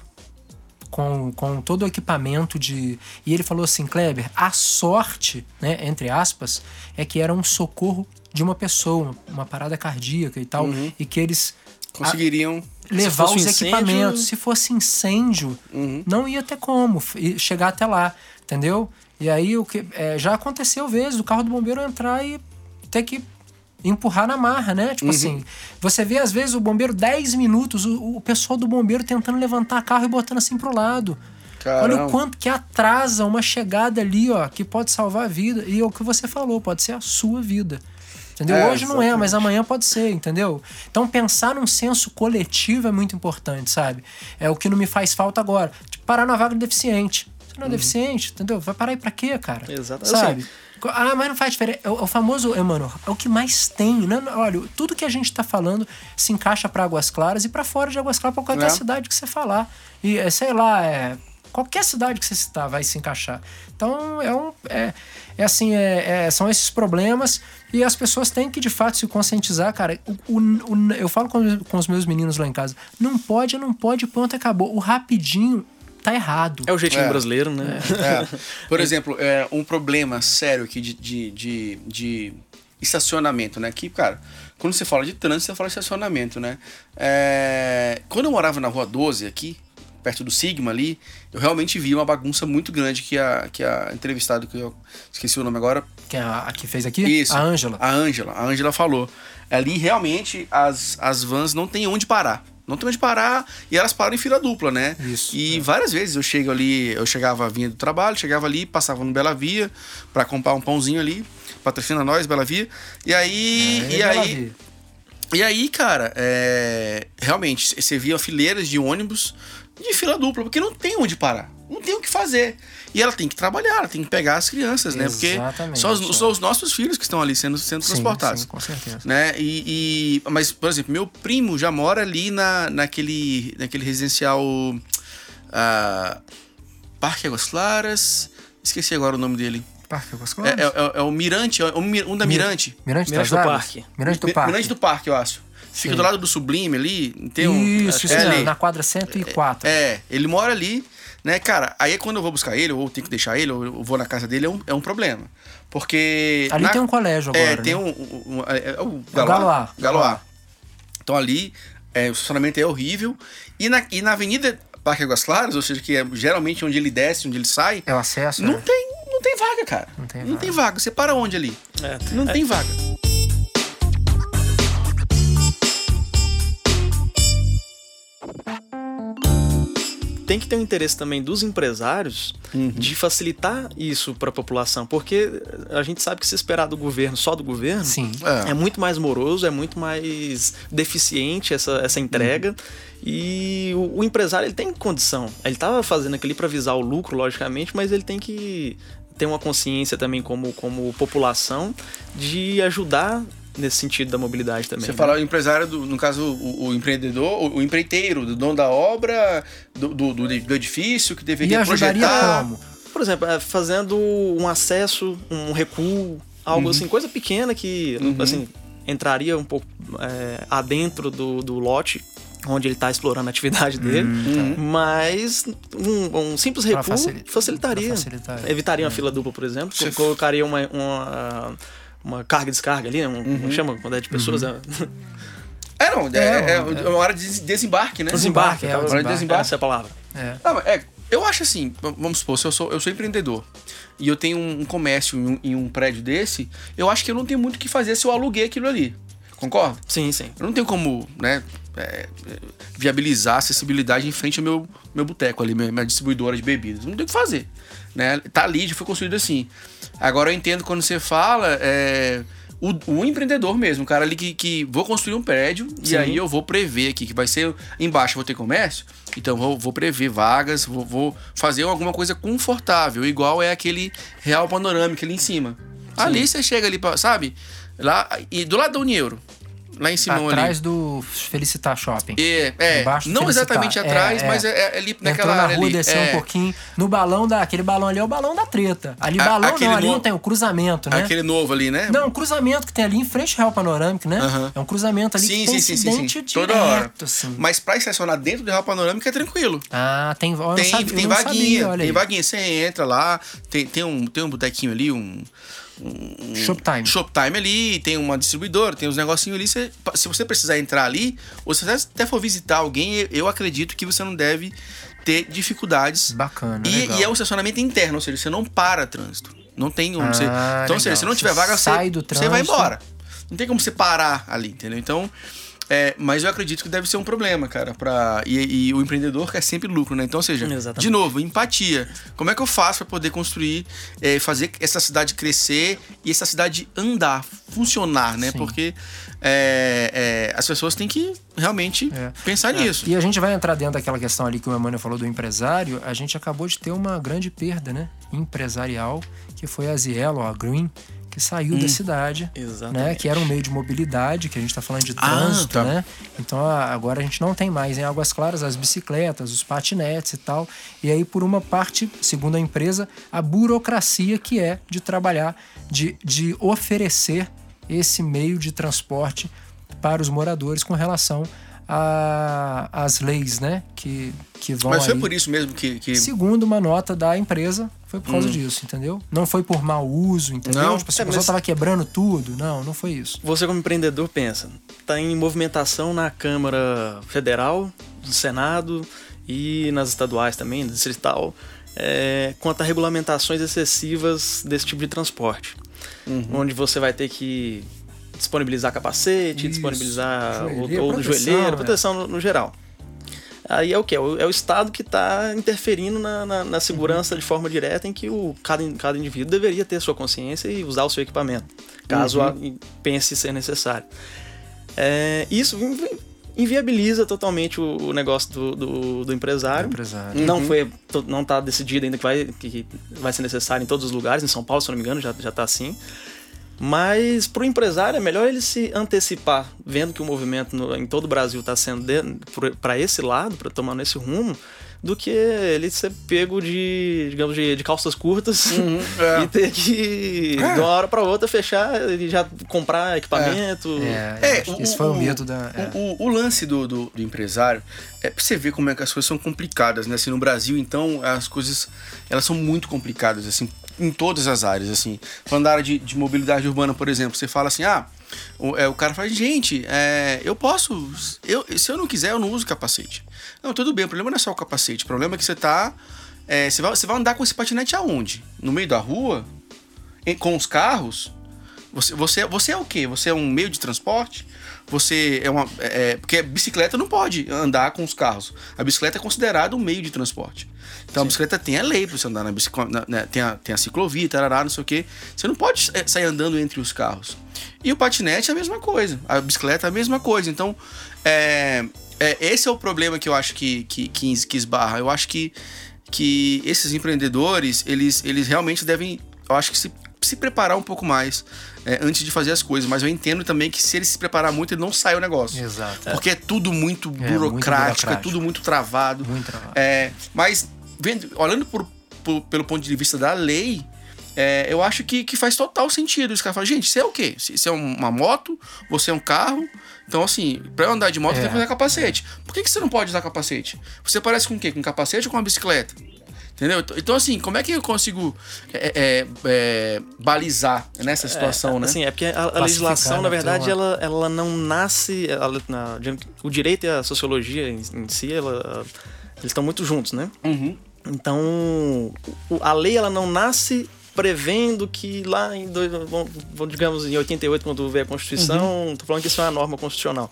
com, com todo o equipamento de. E ele falou assim, Kleber, a sorte, né, entre aspas, é que era um socorro de uma pessoa, uma parada cardíaca e tal, e que eles Conseguiriam. Levar os incêndio- equipamentos. Se fosse incêndio, não ia ter como chegar até lá, entendeu? E aí o que é, já aconteceu vezes o carro do bombeiro entrar e ter que empurrar na marra, né? Tipo assim, você vê às vezes o bombeiro 10 minutos, o, o pessoal do bombeiro tentando levantar carro e botando assim pro lado. Olha Caramba. o quanto que atrasa uma chegada ali, ó, que pode salvar a vida. E é o que você falou, pode ser a sua vida. Entendeu? É, Hoje não é, mas exatamente. amanhã pode ser, entendeu? Então pensar num senso coletivo é muito importante, sabe? É o que não me faz falta agora. Tipo, parar na vaga de deficiente. Você não é deficiente, entendeu? Vai parar aí pra quê, cara? Exato. Sabe? Assim, Ah, mas não faz diferença. É o, é o famoso, é, mano, é o que mais tem. Né? Olha, tudo que a gente tá falando se encaixa pra Águas Claras e pra fora de Águas Claras, pra qualquer É. cidade que você falar. E, é, sei lá, é, qualquer cidade que você citar vai se encaixar. Então, é um. É, é assim, é, é- são esses problemas e as pessoas têm que, de fato, se conscientizar, cara. O, o- o- eu falo com, com os meus meninos lá em casa. Não pode, não pode, pronto, acabou. O rapidinho tá errado. é o jeitinho É. brasileiro, né? É. Por exemplo, é, um problema sério aqui de, de, de, de estacionamento, né? Que, cara, quando você fala de trânsito, você fala de estacionamento, né? É, quando eu morava na rua 12 aqui, perto do Sigma ali, eu realmente vi uma bagunça muito grande que a, que a entrevistada, que eu esqueci o nome agora, Quem é a, a que fez aqui? Isso. A Ângela. A Ângela. A Ângela falou. Ali realmente as, as vans não tem onde parar. Não tem onde parar e elas param em fila dupla, né? Isso, E várias vezes eu chego ali, eu chegava vindo do trabalho, chegava ali, passava no Bela Via pra comprar um pãozinho ali, patrocina nós, Bela Via. E aí, É, e Bela aí, Via. e aí, cara, é, realmente, você via fileiras de ônibus de fila dupla, porque não tem onde parar. Não tem o que fazer. E ela tem que trabalhar, ela tem que pegar as crianças, né? Porque são os, é. são os nossos filhos que estão ali sendo, sendo Sim, transportados. sim, com certeza. Né? E, e- mas, por exemplo, meu primo já mora ali na, naquele, naquele residencial ah, Parque Águas Claras. Esqueci agora o nome dele. Parque Águas É, Claras? é- é- é o Mirante, é o Mi- um da Mirante. Mirante, Mirante das do? Parque. Mirante do Parque. Mirante do Parque, eu acho. Fica Sim. do lado do Sublime ali. Tem um, Isso, isso é ali. na quadra 104. É, ele mora ali. Né, cara, aí quando eu vou buscar ele, ou tenho que deixar ele, ou eu vou na casa dele, é um, é um problema. Porque. Ali na- tem um colégio agora. É, tem né? um. um- um- é, é o Galoá. Galoá. Então ali, é, o estacionamento é horrível. E na, e na Avenida Parque Águas Claras, ou seja, que é geralmente onde ele desce, onde ele sai, É o acesso. não é. tem, não tem vaga, cara. Não tem Não vaga. tem vaga. Você para onde ali? É, Não é, tem vaga. Tem que ter um interesse também dos empresários de facilitar isso para a população, porque a gente sabe que se esperar do governo, só do governo, Sim. É. é muito mais moroso, é muito mais deficiente essa, essa entrega. E o, o empresário ele tem condição. Ele estava fazendo aquilo para visar o lucro, logicamente, mas ele tem que ter uma consciência também como, como população de ajudar nesse sentido da mobilidade também. Você né? fala o empresário, do, no caso, o, o empreendedor, o, o empreiteiro, do dono da obra, do, do, do- edifício, que E deveria ajudaria projetar. como? Por exemplo, é, fazendo um acesso, um recuo, algo assim, coisa pequena que, assim, entraria um pouco é, adentro do, do lote onde ele está explorando a atividade dele, mas um, um simples recuo facili- facilitaria. é. Evitaria uma fila dupla, por exemplo, Você- colocaria uma, uma, uma carga e descarga ali, né? um, como chama quando é de pessoas? é- É, não, é, É, é, é. é uma hora de des- desembarque, né? Desembarque, é, tava- o desembarque. desembarque. Essa é a palavra. É. Mas é, eu acho assim, vamos supor, se eu sou, eu sou empreendedor e eu tenho um, comércio em um, em um prédio desse, eu acho que eu não tenho muito o que fazer se eu aluguei aquilo ali. Concorda? Sim, sim. Eu não tenho como, né, é, viabilizar a acessibilidade em frente ao meu, meu boteco ali, minha, minha distribuidora de bebidas. Não tem o que fazer. Né? Tá ali, já foi construído assim. Agora eu entendo quando você fala. É, o, o empreendedor mesmo, o cara ali que, que vou construir um prédio e Sim. aí eu vou prever aqui que vai ser embaixo vou ter comércio, então vou, vou prever vagas, vou, vou fazer alguma coisa confortável, igual é aquele real panorâmico ali em cima. Ali você chega ali, pra- sabe? Lá e do lado da Unieuro, lá em cima ali. Atrás do Felicitar Shopping. É, é não exatamente É, atrás, é. mas é, é ali naquela Entrou na rua, ali. desceu é. um pouquinho. No balão da. Aquele balão ali é o balão da treta. Ali, A- balão não, ali no- não tem o cruzamento, né? Aquele novo ali, né? Não, o cruzamento que tem ali em frente ao Real Panorâmico, né? Aham. É um cruzamento ali sim, que sim, sim, sim, sim. Toda hora. assim. Mas pra estacionar dentro do Real Panorâmico é tranquilo. Ah, tem, Tem, sabia, tem vaguinha, sabia, tem vaguinha. Você entra lá, tem, tem, um, tem um botequinho ali, um. Um Shoptime. Shoptime ali, tem uma distribuidora, tem uns negocinhos ali. Você, se você precisar entrar ali, ou se você até for visitar alguém, eu acredito que você não deve ter dificuldades. Bacana, E, e é um estacionamento interno, ou seja, você não para trânsito. Não tem onde você. Ah, Então, ou seja, legal. se não tiver Você vaga, sai você, do você vai embora. Não tem como você parar ali, entendeu? Então. É, mas eu acredito que deve ser um problema, cara. Pra, e, e o empreendedor quer sempre lucro, né? Então, ou seja, Exatamente. de novo, empatia. Como é que eu faço para poder construir, é, fazer essa cidade crescer e essa cidade andar, funcionar, né? Sim. Porque é, é, as pessoas têm que realmente É. pensar nisso. E a gente vai entrar dentro daquela questão ali que o Emmanuel falou do empresário. A gente acabou de ter uma grande perda, né? Empresarial, que foi a Zielo, a Green, que saiu Hum. da cidade. Exatamente. Né, que era um meio de mobilidade, que a gente está falando de Ah, trânsito, tá. né? Então agora a gente não tem mais em Águas Claras as bicicletas, os patinetes e tal. E aí, por uma parte, segundo a empresa, a burocracia que é de trabalhar, de, de oferecer esse meio de transporte para os moradores com relação a- às leis, né? Que, que vão Mas foi aí. por isso mesmo que. que... Segundo uma nota da empresa, foi por causa disso, entendeu? Não foi por mau uso, entendeu? Não. tipo, assim, É, a pessoa mas- tava quebrando tudo. Não, não foi isso. Você como empreendedor pensa, tá em movimentação na Câmara Federal, no Senado e nas estaduais também, no distrital, é, quanto a regulamentações excessivas desse tipo de transporte. Onde você vai ter que disponibilizar capacete, Isso, disponibilizar joelheira, ou proteção, joelheira, né? proteção no, no geral. Aí é o que? É o, é o Estado que está interferindo na, na- na segurança de forma direta em que o, cada, cada indivíduo deveria ter sua consciência e usar o seu equipamento, caso a- pense ser necessário. É, isso invi- inviabiliza totalmente o, o negócio do, do, do empresário. Empresário. Não foi, to- não está decidido ainda que vai, que vai ser necessário em todos os lugares. Em São Paulo, se não me engano, já, já tá assim. Mas para o empresário é melhor ele se antecipar, vendo que o movimento no- em todo o Brasil está sendo para esse lado, para tomando esse rumo, do que ele ser pego de, digamos, de, de calças curtas Uhum, é. e ter que, de uma hora pra outra, fechar e já comprar equipamento. É, É, que esse foi o medo da. é. O, o- o lance do, do, do empresário é pra você ver como é que as coisas são complicadas, né? Assim, no Brasil, então, as coisas elas são muito complicadas, assim, em todas as áreas, assim. Falando da área de, de mobilidade urbana, por exemplo, você fala assim, ah, o, é, o cara fala, gente, é, eu posso, eu, se eu não quiser, eu não uso capacete. Não, tudo bem, o problema não é só o capacete, o problema é que você tá, é, você, vai, você vai andar com esse patinete aonde? No meio da rua? Em- com os carros? Você, você, você é o quê? Você é um meio de transporte? Você é uma. é- é- porque a bicicleta não pode andar com os carros. A bicicleta é considerada um meio de transporte. Então a bicicleta tem a lei pra você andar na bicicleta. tem, a, tem a ciclovia, tarará, não sei o quê. Você não pode é, sair andando entre os carros. E o patinete é a mesma coisa. A bicicleta é a mesma coisa. Então, é, é, esse é o problema que eu acho que, que, que, que esbarra. Eu acho que, que esses empreendedores, eles, eles realmente devem, eu acho que se, se preparar um pouco mais é, antes de fazer as coisas. Mas eu entendo também que se ele se preparar muito, ele não sai o negócio. Exato. Porque é tudo muito muito burocrático, é burocrático. tudo muito travado. Muito travado. É, mas, vendo, olhando por, por- pelo ponto de vista da lei, é, eu acho que, que faz total sentido. Os caras falam, gente, você é o quê? Você é uma moto? Você é um carro? Então, assim, pra eu andar de moto, É. tem que usar capacete. Por que, que você não pode usar capacete? Você parece com o quê? Com capacete ou com uma bicicleta? Entendeu? Então- Então, assim, como é que eu consigo é, é, é, balizar nessa situação, né? Assim, é porque a- a, legislação, né, na verdade, ter ela, ela não nasce. ela- na- o direito e a sociologia em, em si, ela- eles estão muito juntos, né? Uhum. Então, a lei ela não nasce prevendo que lá em, vamos, digamos, em 88, quando veio a Constituição, Uhum. tô falando que isso é uma norma constitucional.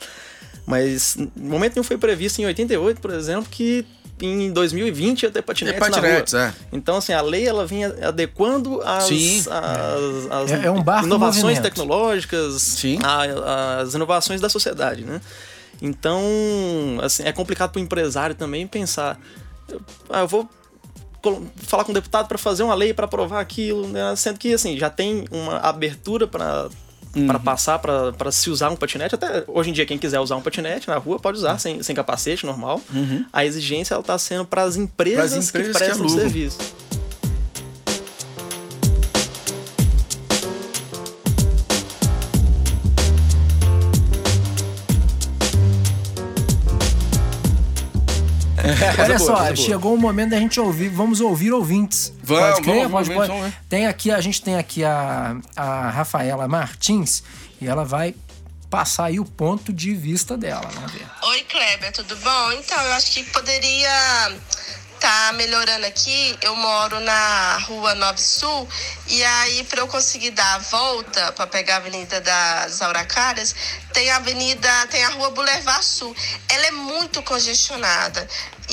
Mas em momento nenhum foi previsto em 88, por exemplo, que em 2020 ia ter patinetes, É patinetes, na rua. é. Então, assim, a lei ela vinha adequando as, Sim. as, as É- é um inovações movimento. tecnológicas, Sim. a- as inovações da sociedade, né? Então, assim, é complicado para o empresário também pensar, eu- ah, eu vou falar com o deputado para fazer uma lei para aprovar aquilo, né? sendo que assim já tem uma abertura para para passar para se usar um patinete. Até hoje em dia quem quiser usar um patinete na rua pode usar sem, sem capacete normal. A exigência ela está sendo para as empresas, que que prestam alugam. serviço Olha boa, só, coisa chegou o momento da gente ouvir, vamos ouvir ouvintes. Vamos, pode crer? vamos, pode, vamos, pode. Tem aqui, a gente tem aqui a, a Rafaela Martins e ela vai passar aí o ponto de vista dela, né? Oi, Kleber, tudo bom? Então, eu acho que poderia tá melhorando aqui. Eu moro na rua 9 Sul e aí para eu conseguir dar a volta para pegar a Avenida das Auracárias, tem a Avenida, tem a Rua Boulevard Sul. Ela é muito congestionada.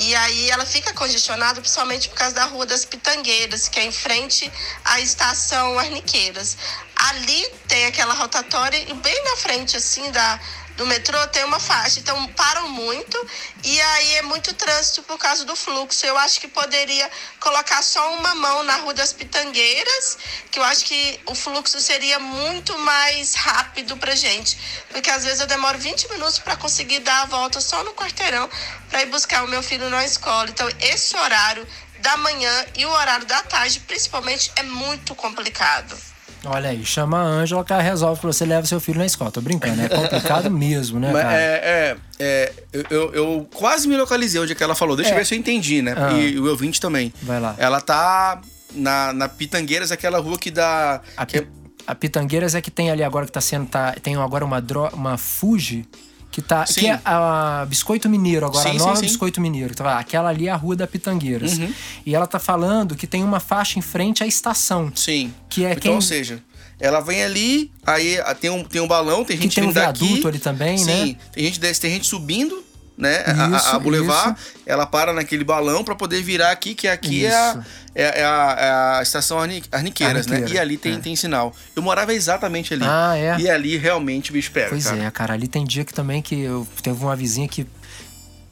E aí ela fica congestionada principalmente por causa da Rua das Pitangueiras, que é em frente à estação Arniqueiras. Ali tem aquela rotatória e bem na frente assim da do metrô tem uma faixa, então param muito e aí é muito trânsito por causa do fluxo. Eu acho que poderia colocar só uma mão na Rua das Pitangueiras, que eu acho que o fluxo seria muito mais rápido pra gente, porque às vezes eu demoro 20 minutos para conseguir dar a volta só no quarteirão para ir buscar o meu filho na escola. Então esse horário da manhã e o horário da tarde, principalmente, é muito complicado. Olha aí, chama a Ângela que ela resolve pra você leva seu filho na escola. Tô brincando, é complicado mesmo, né, Mas cara? é, é, é, eu- eu, quase me localizei onde é que ela falou. Deixa É. eu ver se eu entendi, né? Ah. E o ouvinte também. Vai lá. Ela tá na, na Pitangueiras, aquela rua que dá. A, que é- a Pitangueiras é que tem ali agora que tá sendo. Tá, tem agora uma, dro, uma Fuji. Que, tá, Sim. que é a Biscoito Mineiro, agora Sim, a nova sim, sim. Biscoito Mineiro. Então, aquela ali é a Rua da Pitangueiras. Uhum. E ela tá falando que tem uma faixa em frente à estação. Sim. Que é então, quem- ou seja, ela vem ali, aí ah, tem um, tem um balão, tem Que gente tem um vindo daqui. viaduto ali também, Sim, né? tem gente desce, tem gente subindo, né? a- a, Isso, a Boulevard, ela para naquele balão pra poder virar aqui, que aqui é a, Isso. é, é a, é a estação Arni- Arniqueiras, né? Arniqueira, E ali tem, é. tem sinal. Eu morava exatamente ali. Ah, é? E ali realmente o bicho pega, Pois cara. é, cara. Ali tem dia que também que eu teve uma vizinha que.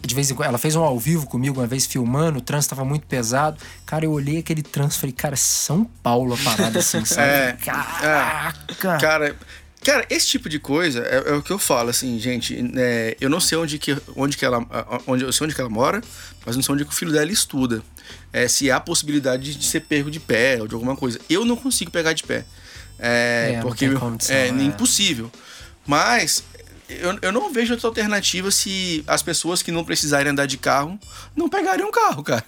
De vez em quando, ela fez um ao vivo comigo, uma vez filmando, o trânsito tava muito pesado. Cara, eu olhei aquele trânsito e falei, cara, é São Paulo a parada assim, sabe? É, Caraca! Cara, Cara, esse tipo de coisa é, é o que eu falo, assim, gente. é, eu não sei onde que, onde que ela. Onde, eu sei onde que ela mora, mas não sei onde que o filho dela estuda. É, se há possibilidade de ser pego de pé ou de alguma coisa. Eu não consigo pegar de pé. É, É, porque condição, é, é. impossível. Mas eu, eu não vejo outra alternativa se as pessoas que não precisarem andar de carro não pegarem um carro, cara.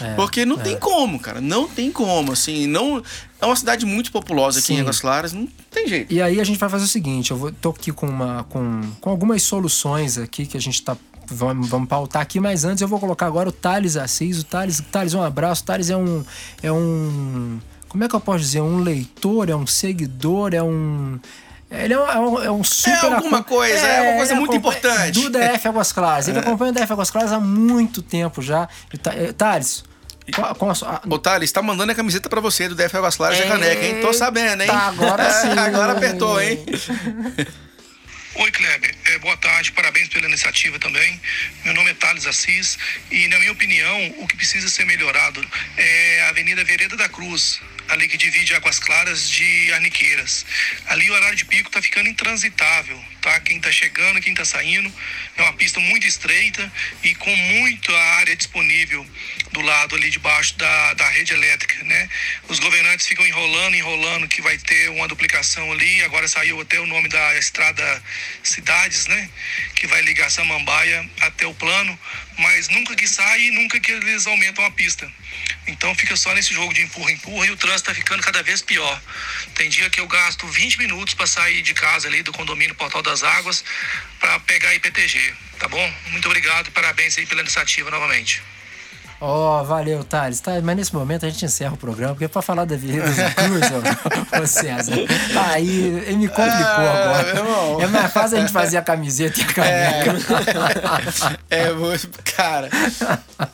É, Porque não é. tem como, cara. Não tem como, assim. Não, é uma cidade muito populosa aqui Sim. em Águas Claras, não tem jeito. E aí a gente vai fazer o seguinte, eu vou, tô aqui com, uma, com, com algumas soluções aqui que a gente tá. Vamos, vamos pautar aqui, mas antes eu vou colocar agora o Thales Assis. O Thales, Thales, um abraço. O Thales é um. É um. Como é que eu posso dizer? Um leitor, é um seguidor, é um. Ele é um, é um, é um super. alguma acom- coisa, é uma coisa ele muito importante. Do DF Águas Claras. Ele acompanha o DF Águas Claras há muito tempo já. E eh, Thales, qual, qual a sua- Ô, Thales, tá mandando a camiseta pra você do DF Águas Claras de caneca, hein? Tô sabendo, hein? Eita, agora É, sim. agora apertou, hein? Oi, Kleber. É, boa tarde, parabéns pela iniciativa também. Meu nome é Thales Assis e, na minha opinião, o que precisa ser melhorado é a Avenida Vereda da Cruz, ali que divide Águas Claras de Arniqueiras. Ali o horário de pico tá ficando intransitável, tá? Quem tá chegando, quem tá saindo. É uma pista muito estreita e com muita área disponível do lado ali de baixo da, da rede elétrica, né? Os governantes ficam enrolando, enrolando que vai ter uma duplicação ali. Agora saiu até o nome da estrada Cidades, né? Que vai ligar Samambaia até o plano, mas nunca que sai e nunca que eles aumentam a pista. Então fica só nesse jogo de empurra-empurra e o trânsito tá ficando cada vez pior. Tem dia que eu gasto 20 minutos para sair de casa ali do condomínio Portal das Águas para pegar IPTG, tá bom? Muito obrigado parabéns aí pela iniciativa novamente. Ó, valeu, Thales. Tá, mas nesse momento a gente encerra o programa, porque pra falar da Avenida da Cruz, ô, ô César, aí ele me complicou Ah, agora. irmão. É mais fácil a gente fazer a camiseta e a caneca. É, vou- cara.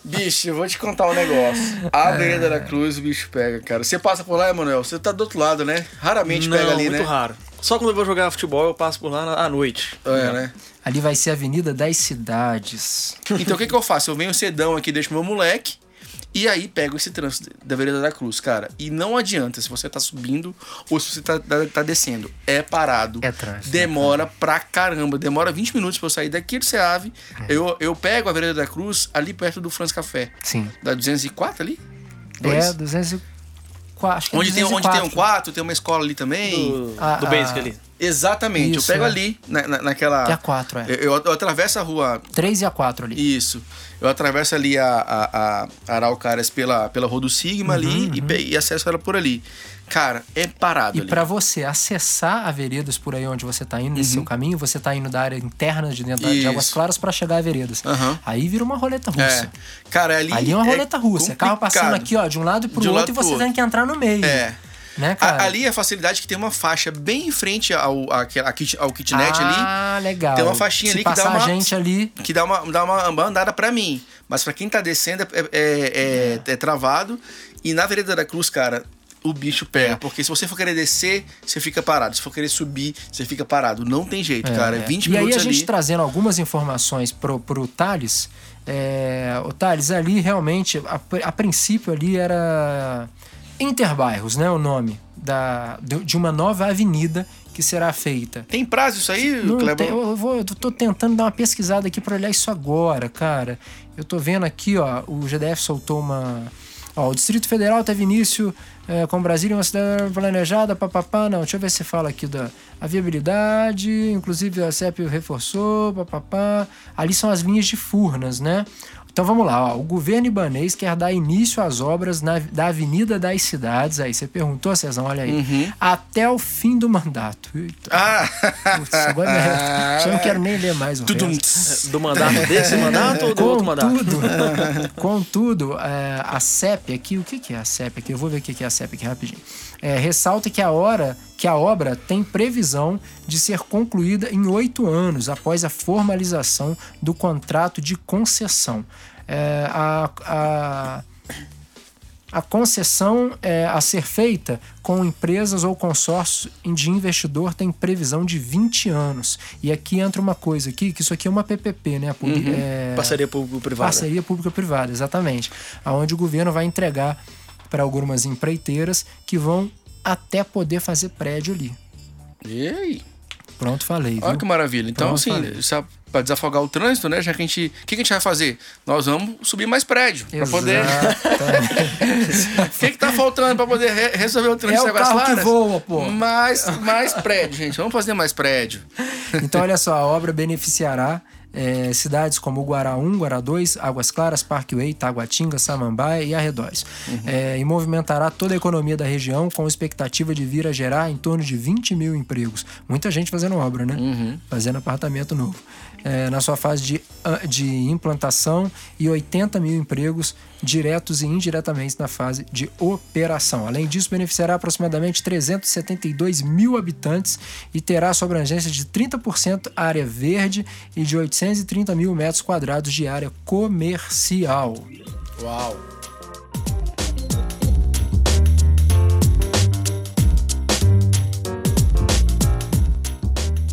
Bicho, eu vou te contar um negócio. A Avenida da Cruz, o bicho pega, cara. Você passa por lá, Emanuel? Você tá do outro lado, né? Raramente Não, pega ali, muito né? raro. Só quando eu vou jogar futebol eu passo por lá na- à noite. É, né? Ali vai ser a Avenida das Cidades. Então o que, que eu faço? Eu venho cedão aqui, deixo meu moleque. E aí pego esse trânsito da Vereda da Cruz, cara. E não adianta se você tá subindo ou se você tá, tá, tá descendo. É parado. É trânsito, Demora pra caramba. Demora 20 minutos pra eu sair daqui do Ceave. É. Eu, eu pego a Vereda da Cruz ali perto do Franz Café. Sim. Da 204 ali? É, Dois. 204. Acho que é Onde tem, onde tem um 204. quarto, tem uma escola ali também. Do, Ah, do ah. Basic ali. Exatamente. Isso, eu pego é. ali, na, na- naquela. Que é a 4, é. Eu, eu atravesso a rua 3 e a 4 ali. Isso. Eu atravesso ali a, a, a Araucárias pela, pela Rua do Sigma ali e, pe- e acesso ela por ali. Cara, é parado Uhum, E pra você acessar a veredas por aí onde você tá indo, nesse seu caminho, você tá indo da área interna de dentro de Uhum. Isso. Águas Claras pra chegar a veredas. Aham. Aí vira uma roleta russa. É. Cara, ali. Ali é uma roleta russa. É carro passando complicado. aqui, ó, de um lado pro De um outro lado e você pro tem que entrar no meio. É. Né, A- cara? ali é a facilidade que tem uma faixa bem em frente ao, àquela- kit- ao kitnet ali. Ah, legal. Tem uma faixinha Se ali que dá uma- gente ali. que dá uma, dá uma, uma andada pra mim. Mas pra quem tá descendo é, é, é- é travado. E na Vereda da Cruz, cara, o bicho pega. Porque se você for querer descer, você fica parado. Se for querer subir, você fica parado. Não tem jeito, cara. É 20 e aí minutos a gente ali. trazendo algumas informações pro, pro Thales. É, o Thales, ali realmente, a, a princípio ali era Interbairros, né? O nome da, de uma nova avenida que será feita. Tem prazo isso aí, Não Kleber? tem- eu, vou, eu tô tentando dar uma pesquisada aqui pra olhar isso agora, cara. Eu tô vendo aqui, ó, o GDF soltou uma. Ó, o Distrito Federal teve início é, com Brasília, uma cidade planejada, papapá. Não, deixa eu ver se fala aqui da a viabilidade, inclusive a CEP reforçou, papapá. Ali são as linhas de Furnas, né? Então vamos lá, ó. o governo ibanês quer dar início às obras na- da Avenida das Cidades. Aí você perguntou, Cezão, olha aí. Até o fim do mandato. Eita. Ah! Putz, agora me... já não quero nem ler mais o Tudum. resto. Do mandato desse mandato ou do outro mandato? Contudo, contudo é, a CEP aqui, o que, é a CEP aqui? Eu vou ver o que, que é a CEP aqui rapidinho. É, ressalta que a hora que a obra tem previsão de ser concluída em oito anos após a formalização do contrato de concessão. É, a, a, a concessão é, a ser feita com empresas ou consórcios de investidor tem previsão de 20 anos. E aqui entra uma coisa aqui, que isso aqui é uma PPP, né? Publi- é, Parceria público-privada. Parceria pública-privada, exatamente. Onde o governo vai entregar para algumas empreiteiras que vão até poder fazer prédio ali. E aí? Pronto, falei. Olha viu? que maravilha. Então, Pronto, assim, falei. Pra desafogar o trânsito, né? Já que a gente. O que, que a gente vai fazer? Nós vamos subir mais prédio. Pra poder. O que, que tá faltando pra poder re- resolver o trânsito É o carro que voa, pô. Mais, mais prédio, gente. Vamos fazer mais prédio. Então, olha só, a obra beneficiará é, cidades como Guará 1, Guará 2, Águas Claras, Parkway, Taguatinga, Samambaia e arredores. É, e movimentará toda a economia da região com expectativa de vir a gerar em torno de 20 mil empregos. Muita gente fazendo obra, né? Fazendo apartamento novo. É, na sua fase de, de implantação e 80 mil empregos diretos e indiretamente na fase de operação. Além disso, beneficiará aproximadamente 372 mil habitantes e terá sua abrangência de 30% área verde e de 830 mil metros quadrados de área comercial. Uau.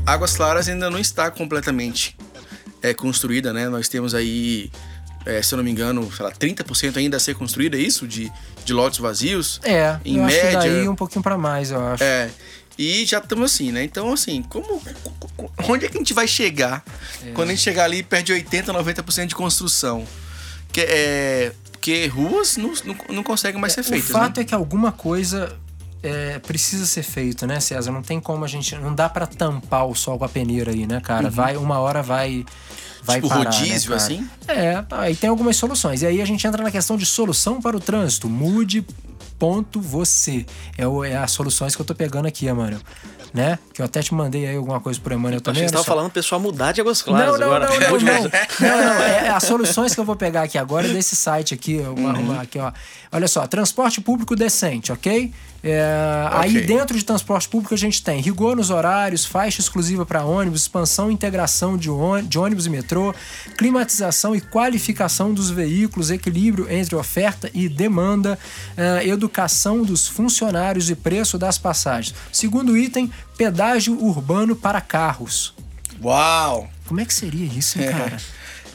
Águas Claras ainda não está completamente é, construída, né? Nós temos aí, é, se eu não me engano, sei lá, 30% ainda a ser construída, é isso? De, de lotes vazios? É, Em eu acho média- daí um pouquinho para mais, eu acho. É. E já estamos assim, né? Então, assim, como. Onde é que a gente vai chegar quando a gente chegar ali e perde 80%, 90% de construção? Que, é, porque ruas não, não, não conseguem mais ser feitas. o fato né? é que alguma coisa é, precisa ser feito, né, César? Não tem como a gente. Não dá pra tampar o sol com a peneira aí, né, cara? Vai, uma hora vai. Vai Tipo parar, rodízio, né, assim? É, aí tem algumas soluções. E aí a gente entra na questão de solução para o trânsito. Mude ponto você. É, o- é as soluções que eu tô pegando aqui, Emmanuel. Né? Que eu até te mandei aí alguma coisa pro Emmanuel também. você olha tava só. falando pessoal mudar de Águas Claras Não, não, agora. não, não, não. Não, não, é as soluções que eu vou pegar aqui agora é desse site aqui, eu Uhum. vou arrumar aqui, ó. Olha só, transporte público decente, ok? É, Aí dentro de transporte público a gente tem rigor nos horários, faixa exclusiva para ônibus, expansão e integração de, de ônibus e metrô, climatização e qualificação dos veículos, equilíbrio entre oferta e demanda, é, educação dos funcionários e preço das passagens. Segundo item, pedágio urbano para carros. Uau! Como é que seria isso, hein, cara?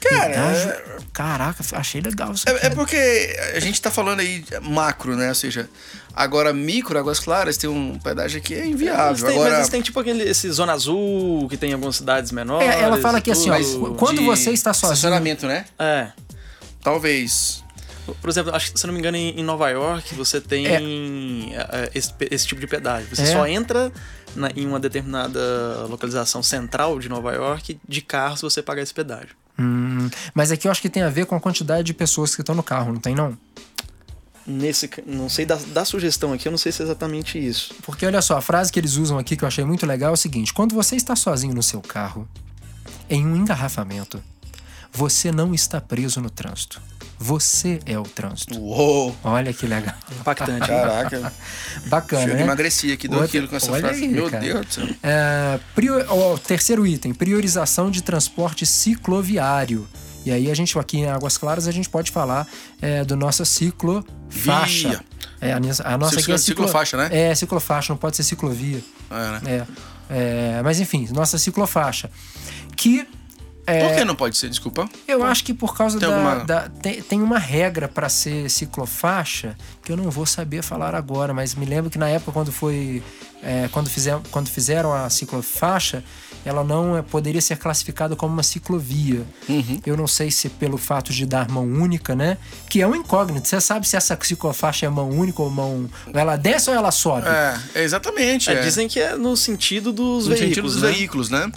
Cara, Pedágio- Caraca, achei legal isso. É, é porque a gente tá falando aí macro, né? Ou seja, agora micro, Águas Claras, tem um pedágio que é inviável. tem, agora, mas tem tipo aquele, esse Zona Azul que tem em algumas cidades menores. É, ela fala aqui assim, ó, quando você está sozinho- Estacionamento, né? É. Talvez. Por exemplo, acho que, se eu não me engano, em Nova York você tem É. é, esse, esse tipo de pedágio. Você É. só entra na- em uma determinada localização central de Nova York de carro se você pagar esse pedágio. Hum, mas aqui eu acho que tem a ver com a quantidade de pessoas que estão no carro, não tem não? Nesse, não sei da, da sugestão aqui, eu não sei se é exatamente isso. Porque olha só, a frase que eles usam aqui que eu achei muito legal é o seguinte: quando você está sozinho no seu carro, em um engarrafamento, você não está preso no trânsito. Você é o trânsito. Uou! Olha que legal. Impactante. Caraca. Bacana, Deixa eu né? emagrecer aqui do Outra- quilo com essa olha frase. aí, Meu cara. Deus do céu. É, prior- ó, terceiro item, priorização de transporte cicloviário. E aí a gente aqui em Águas Claras a gente pode falar é, do nossa ciclofaixa. Via. É, a, nossa- a nossa aqui é ciclo- Ciclofaixa, né? É, ciclofaixa, não pode ser ciclovia. É, né? É, é, mas enfim, nossa ciclofaixa. Que é, Por que não pode ser? Desculpa. eu acho que por causa Tem da, alguma- da- tem, tem uma regra para ser ciclofaixa que eu não vou saber falar agora, mas me lembro que na época quando foi é, quando, fizeram, quando fizeram a ciclofaixa, ela não é, poderia ser classificada como uma ciclovia. Uhum. Eu não sei se pelo fato de dar mão única, né? Que é um incógnito. Você sabe se essa ciclofaixa é mão única ou mão. Ela desce ou ela sobe? É, exatamente. É, é. Dizem que é no sentido dos no veículos. sentido dos né? veículos, né?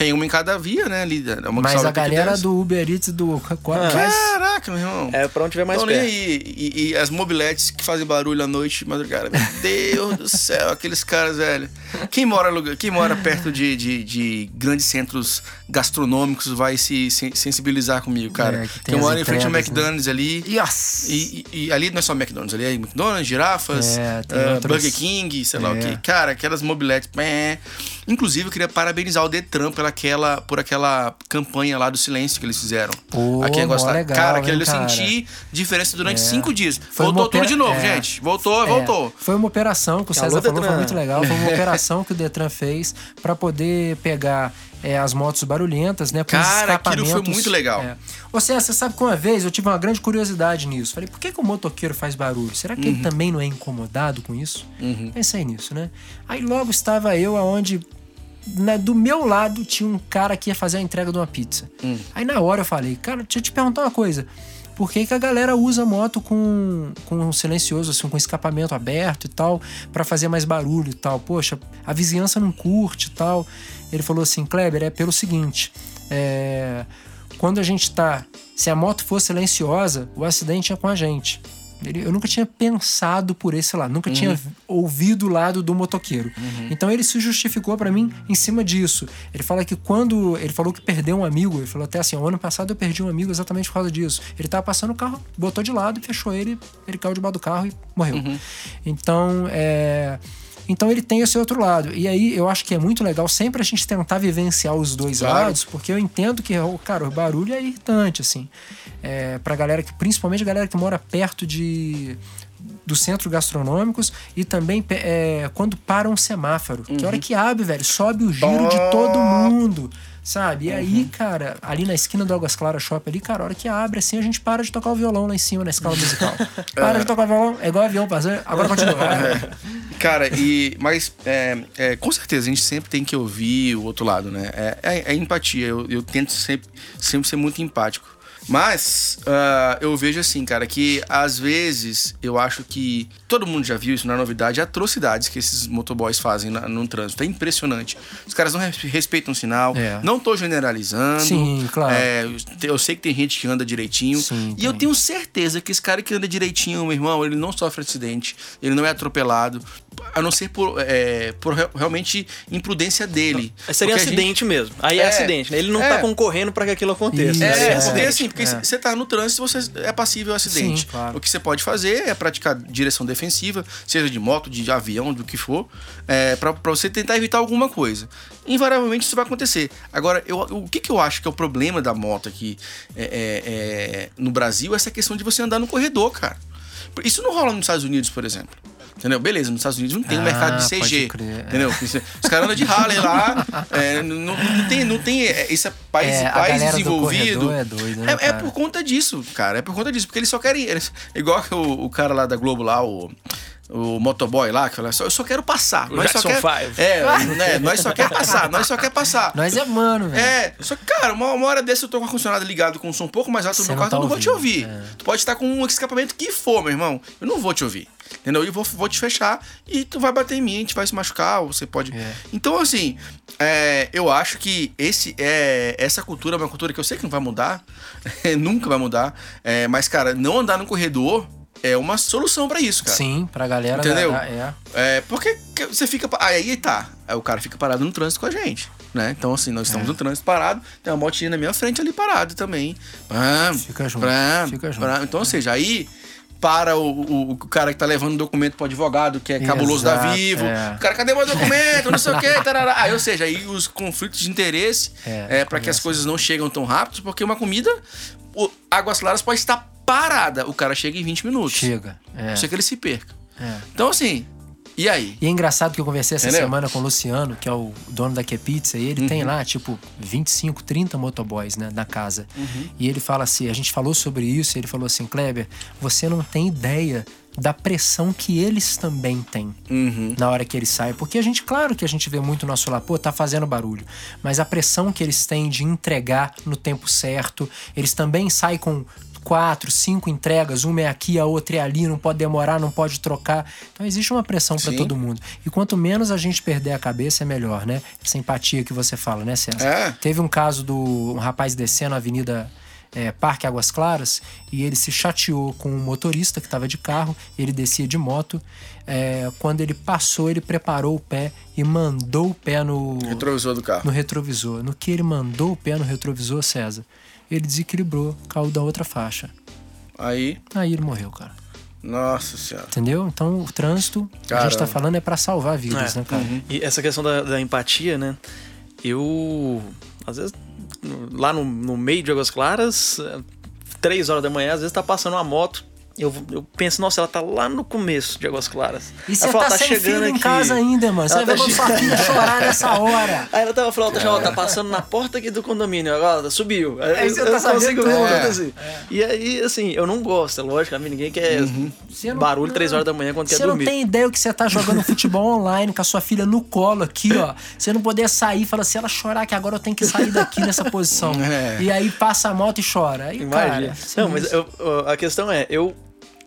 Tem uma em cada via, né? Ali, é uma Mas a galera do Uber Eats e do. Qual- Ah. mas- Caraca, meu irmão. É pra onde tiver mais Então, perto. aí. E, e as mobiletes que fazem barulho à noite, madrugada. Meu Deus do céu, aqueles caras, velho. Quem mora, quem mora perto de, de, de grandes centros gastronômicos vai se sen- sensibilizar comigo, cara. É, que tem eu moro em frente ao né? McDonald's ali. Yes! E, e- e ali não é só McDonald's, ali é McDonald's, girafas, É, outros- Burger King, sei lá o É. que. Cara, aquelas mobiletes. pé. Inclusive, eu queria parabenizar o Detran pela aquela, por aquela campanha lá do silêncio que eles fizeram. Pô, aqui em Águas mó Claras. legal, cara, aquele eu cara? senti diferença durante É. cinco dias. Foi uma voltou tudo opera- de novo, é. gente. Voltou, É, voltou. Foi uma operação que o Alô, César falou, foi muito legal. Foi uma operação que o Detran fez para poder pegar é, as motos barulhentas, né? Cara, aquilo foi muito legal. É. Ô César, você sabe que uma vez eu tive uma grande curiosidade nisso. Falei, por que, que o motoqueiro faz barulho? Será que Uhum. ele também não é incomodado com isso? Pensei nisso, né? Aí logo estava eu aonde na- do meu lado tinha um cara que ia fazer a entrega de uma pizza. Hum. Aí na hora eu falei, cara, deixa eu te perguntar uma coisa. Por que, que a galera usa moto com, com um silencioso, assim, com escapamento aberto e tal, pra fazer mais barulho e tal? Poxa, a vizinhança não curte e tal. Ele falou assim, Kleber, é pelo seguinte: é, quando a gente tá. Se a moto for silenciosa, o acidente é com a gente. Ele- eu nunca tinha pensado por esse lado, nunca tinha ouvido o lado do motoqueiro. Então ele se justificou pra mim em cima disso. Ele fala que quando ele falou que perdeu um amigo, ele falou até assim: o ano passado eu perdi um amigo exatamente por causa disso. Ele tava passando o carro, botou de lado, fechou ele, ele caiu debaixo do carro e morreu. Então, é. Então ele tem esse outro lado. E aí eu acho que é muito legal sempre a gente tentar vivenciar os dois Claro. lados, porque eu entendo que, o- cara, o barulho é irritante, assim. É, pra galera que, principalmente a galera que mora perto de dos centros gastronômicos e também é, quando para um semáforo. Que a hora que abre, velho, sobe o giro de todo mundo. Sabe? E aí, cara, ali na esquina do Águas Claras Shopping ali, cara, a hora que abre, assim, a gente para de tocar o violão lá em cima na escala musical. para de tocar o violão, é igual avião passando. Agora continua. Cara, e. Mas é, é, com certeza a gente sempre tem que ouvir o outro lado, né? É, é- é empatia. Eu, eu tento sempre, sempre ser muito empático. Mas ah, eu vejo assim, cara, que às vezes eu acho que todo mundo já viu isso, não é novidade, atrocidades que esses motoboys fazem na- no trânsito. É impressionante. Os caras não res- respeitam o sinal. É. Não tô generalizando. Sim, claro. É, eu sei que tem gente que anda direitinho. Sim, e eu tenho certeza que esse cara que anda direitinho, meu irmão, ele não sofre acidente, ele não é atropelado, a não ser por, é, por re- realmente imprudência dele. Seria Porque a gente- acidente mesmo. Aí é, É, acidente, né? Ele não é. tá concorrendo pra que aquilo aconteça. Isso, né? É, É, porque acidente. assim, porque É. você tá no trânsito, você é passível a acidente. Sim, claro. O que você pode fazer é praticar direção defensiva, seja de moto, de avião, do que for, é, pra, pra você tentar evitar alguma coisa. Invariavelmente isso vai acontecer. Agora, eu, o que, que eu acho que é o problema da moto aqui é, é, é, no Brasil? é Essa questão de você andar no corredor, cara. Isso não rola nos Estados Unidos, por exemplo. Entendeu? Beleza, nos Estados Unidos não tem um Ah, mercado de pode CG. é. Entendeu? Os caras andam de Harley lá, é, não, não tem, não tem é, esse país, É, a país galera do desenvolvido. é doida, né, É- é por conta disso, cara. É por conta disso. Porque eles só querem. Eles, igual que o, o cara lá da Globo lá, o. O motoboy lá, que fala, só, eu só quero passar. O nós só quer, Five. É, né, nós só quer passar, nós só quer passar. Nós é mano, velho. É, só que, cara, uma, uma hora dessa eu tô com o ar-condicionado ligado com um som um pouco mais alto no meu quarto, tá eu não vou te ouvindo, ouvir. é. Tu pode estar com um escapamento que for, meu irmão. Eu não vou te ouvir. Entendeu? Eu vou, vou te fechar e tu vai bater em mim, a gente vai se machucar, ou você pode. É. Então, assim, é, eu acho que esse, é, essa cultura é uma cultura que eu sei que não vai mudar, nunca vai mudar. é, mas, cara, não andar no corredor é uma solução pra isso, cara. Sim, pra galera. Entendeu? da- da- é. É, porque que você fica. Aí tá. Aí o cara fica parado no trânsito com a gente. Né? Então, assim, nós É. estamos no trânsito parado, tem uma motinha na minha frente ali parado também. Pram, Fica junto, pram, fica junto. Então, ou seja, aí para o, o, o cara que tá levando o documento pro advogado, que é cabuloso da Exato, Vivo. é. O cara, cadê meu documento? Não sei o quê. Tarará. Aí, ou seja, aí os conflitos de interesse É, é, para que as coisas não chegam tão rápido, porque uma comida, o Águas Claras pode estar parada. O cara chega em 20 minutos. Chega. É, Chega que ele se perca. é. Então, assim, e aí? E é engraçado que eu conversei essa Entendeu? semana com o Luciano, que é o dono da Pizza, e ele Uhum. tem lá, tipo, 25, 30 motoboys, né, na casa. Uhum. E ele fala assim, a gente falou sobre isso, e ele falou assim, Kleber, você não tem ideia da pressão que eles também têm Uhum. na hora que eles saem. Porque a gente, claro que a gente vê muito nosso lá, pô, tá fazendo barulho. Mas a pressão que eles têm de entregar no tempo certo, eles também saem com quatro, cinco entregas, uma é aqui, a outra é ali, não pode demorar, não pode trocar. Então existe uma pressão para todo mundo. E quanto menos a gente perder a cabeça, é melhor, né? Essa empatia que você fala, né, César? É. Teve um caso do um rapaz descendo a Avenida é, Parque Águas Claras e ele se chateou com um motorista que estava de carro, ele descia de moto. É, quando ele passou, ele preparou o pé e mandou o pé no, Retrovisor do carro. no retrovisor. No que ele mandou o pé no retrovisor, César, ele desequilibrou, caiu da outra faixa. Aí, Aí ele morreu, cara. nossa senhora. Entendeu? Então o trânsito, a gente tá Caramba. falando, é para salvar vidas, É. né, cara? E essa questão da, da empatia, né? eu. Às vezes, lá no, no meio de Águas Claras, três horas da manhã, às vezes tá passando uma moto. Eu, eu penso, nossa, ela tá lá no começo de Águas Claras. E você Ela fala, tá, sem filho em aqui." casa ainda, mano. Você Ela vai tá ver sua filha chorar nessa hora. Aí ela tava falando, ela tá passando na porta aqui do condomínio, agora subiu. Aí, Aí você eu tá consigo sabendo ver o que tudo. acontecer. E aí, assim, eu não gosto, é lógico, ninguém quer não- barulho três horas da manhã quando quer Você não dormir. tem ideia o que você tá jogando futebol online com a sua filha no colo aqui, ó. Você não poder sair e falar, se ela chorar que agora eu tenho que sair daqui nessa posição. É. E aí passa a moto e chora. Aí, Imagina. cara, não, mas eu- a questão é, eu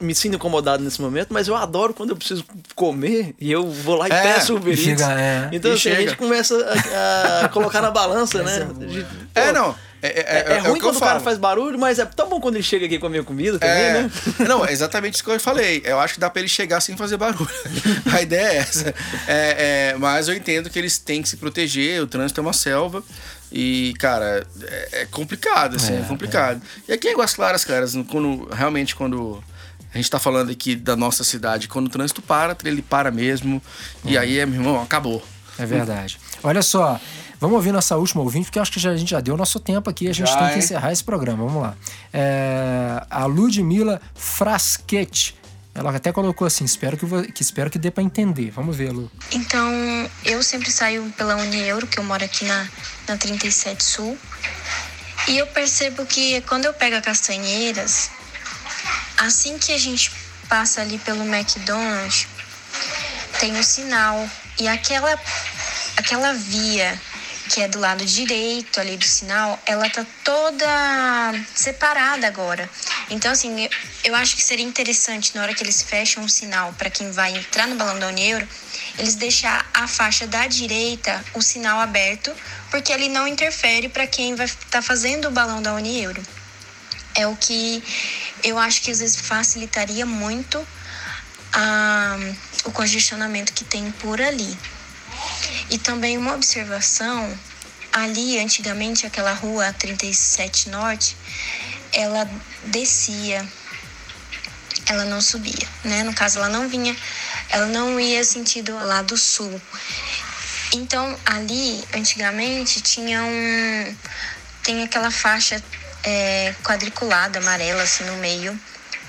me sinto incomodado nesse momento, mas eu adoro quando eu preciso comer e eu vou lá e É, peço o Uber Eats. chega, é. Então assim, a gente começa a, a colocar na balança, né? De- É, não. É, é, É, é, é o ruim eu quando o cara faz barulho, mas é tão bom quando ele chega aqui com a minha comida também, É, né? Não, é exatamente isso que eu falei. Eu acho que dá pra ele chegar sem fazer barulho. A ideia é essa. É, é, mas eu entendo que eles têm que se proteger, o trânsito é uma selva. E, cara, é, é complicado, assim, é, complicado. E aqui em Águas Claras, cara, quando, realmente quando a gente tá falando aqui da nossa cidade, quando o trânsito para, ele para mesmo. E aí, é, meu irmão, acabou. É verdade. Olha só, vamos ouvir nossa última ouvinte, porque eu acho que já, a gente já deu nosso tempo aqui. A gente Já, tem que encerrar esse programa. Vamos lá. É, a Ludmila Fraschetti. Ela até colocou assim: espero que, que espero que dê pra entender. Vamos ver, Lu. Então, eu sempre saio pela Unieuro, que eu moro aqui na, na 37 Sul. E eu percebo que quando eu pego a Castanheiras, assim que a gente passa ali pelo McDonald's, tem o sinal. E aquela, aquela via que é do lado direito ali do sinal, ela tá toda separada agora. Então, assim, eu, eu acho que seria interessante na hora que eles fecham o sinal para quem vai entrar no balão da Unieuro, eles deixar a faixa da direita o sinal aberto, porque ele não interfere para quem vai estar fazendo o balão da Unieuro. É o que eu acho que às vezes facilitaria muito a, o congestionamento que tem por ali. E também uma observação, ali antigamente aquela rua 37 Norte, ela descia, ela não subia, né? No caso, ela não vinha, ela não ia sentido lá do sul. Então, ali, antigamente, tinha um. Tem aquela faixa é, quadriculada, amarela, assim, no meio,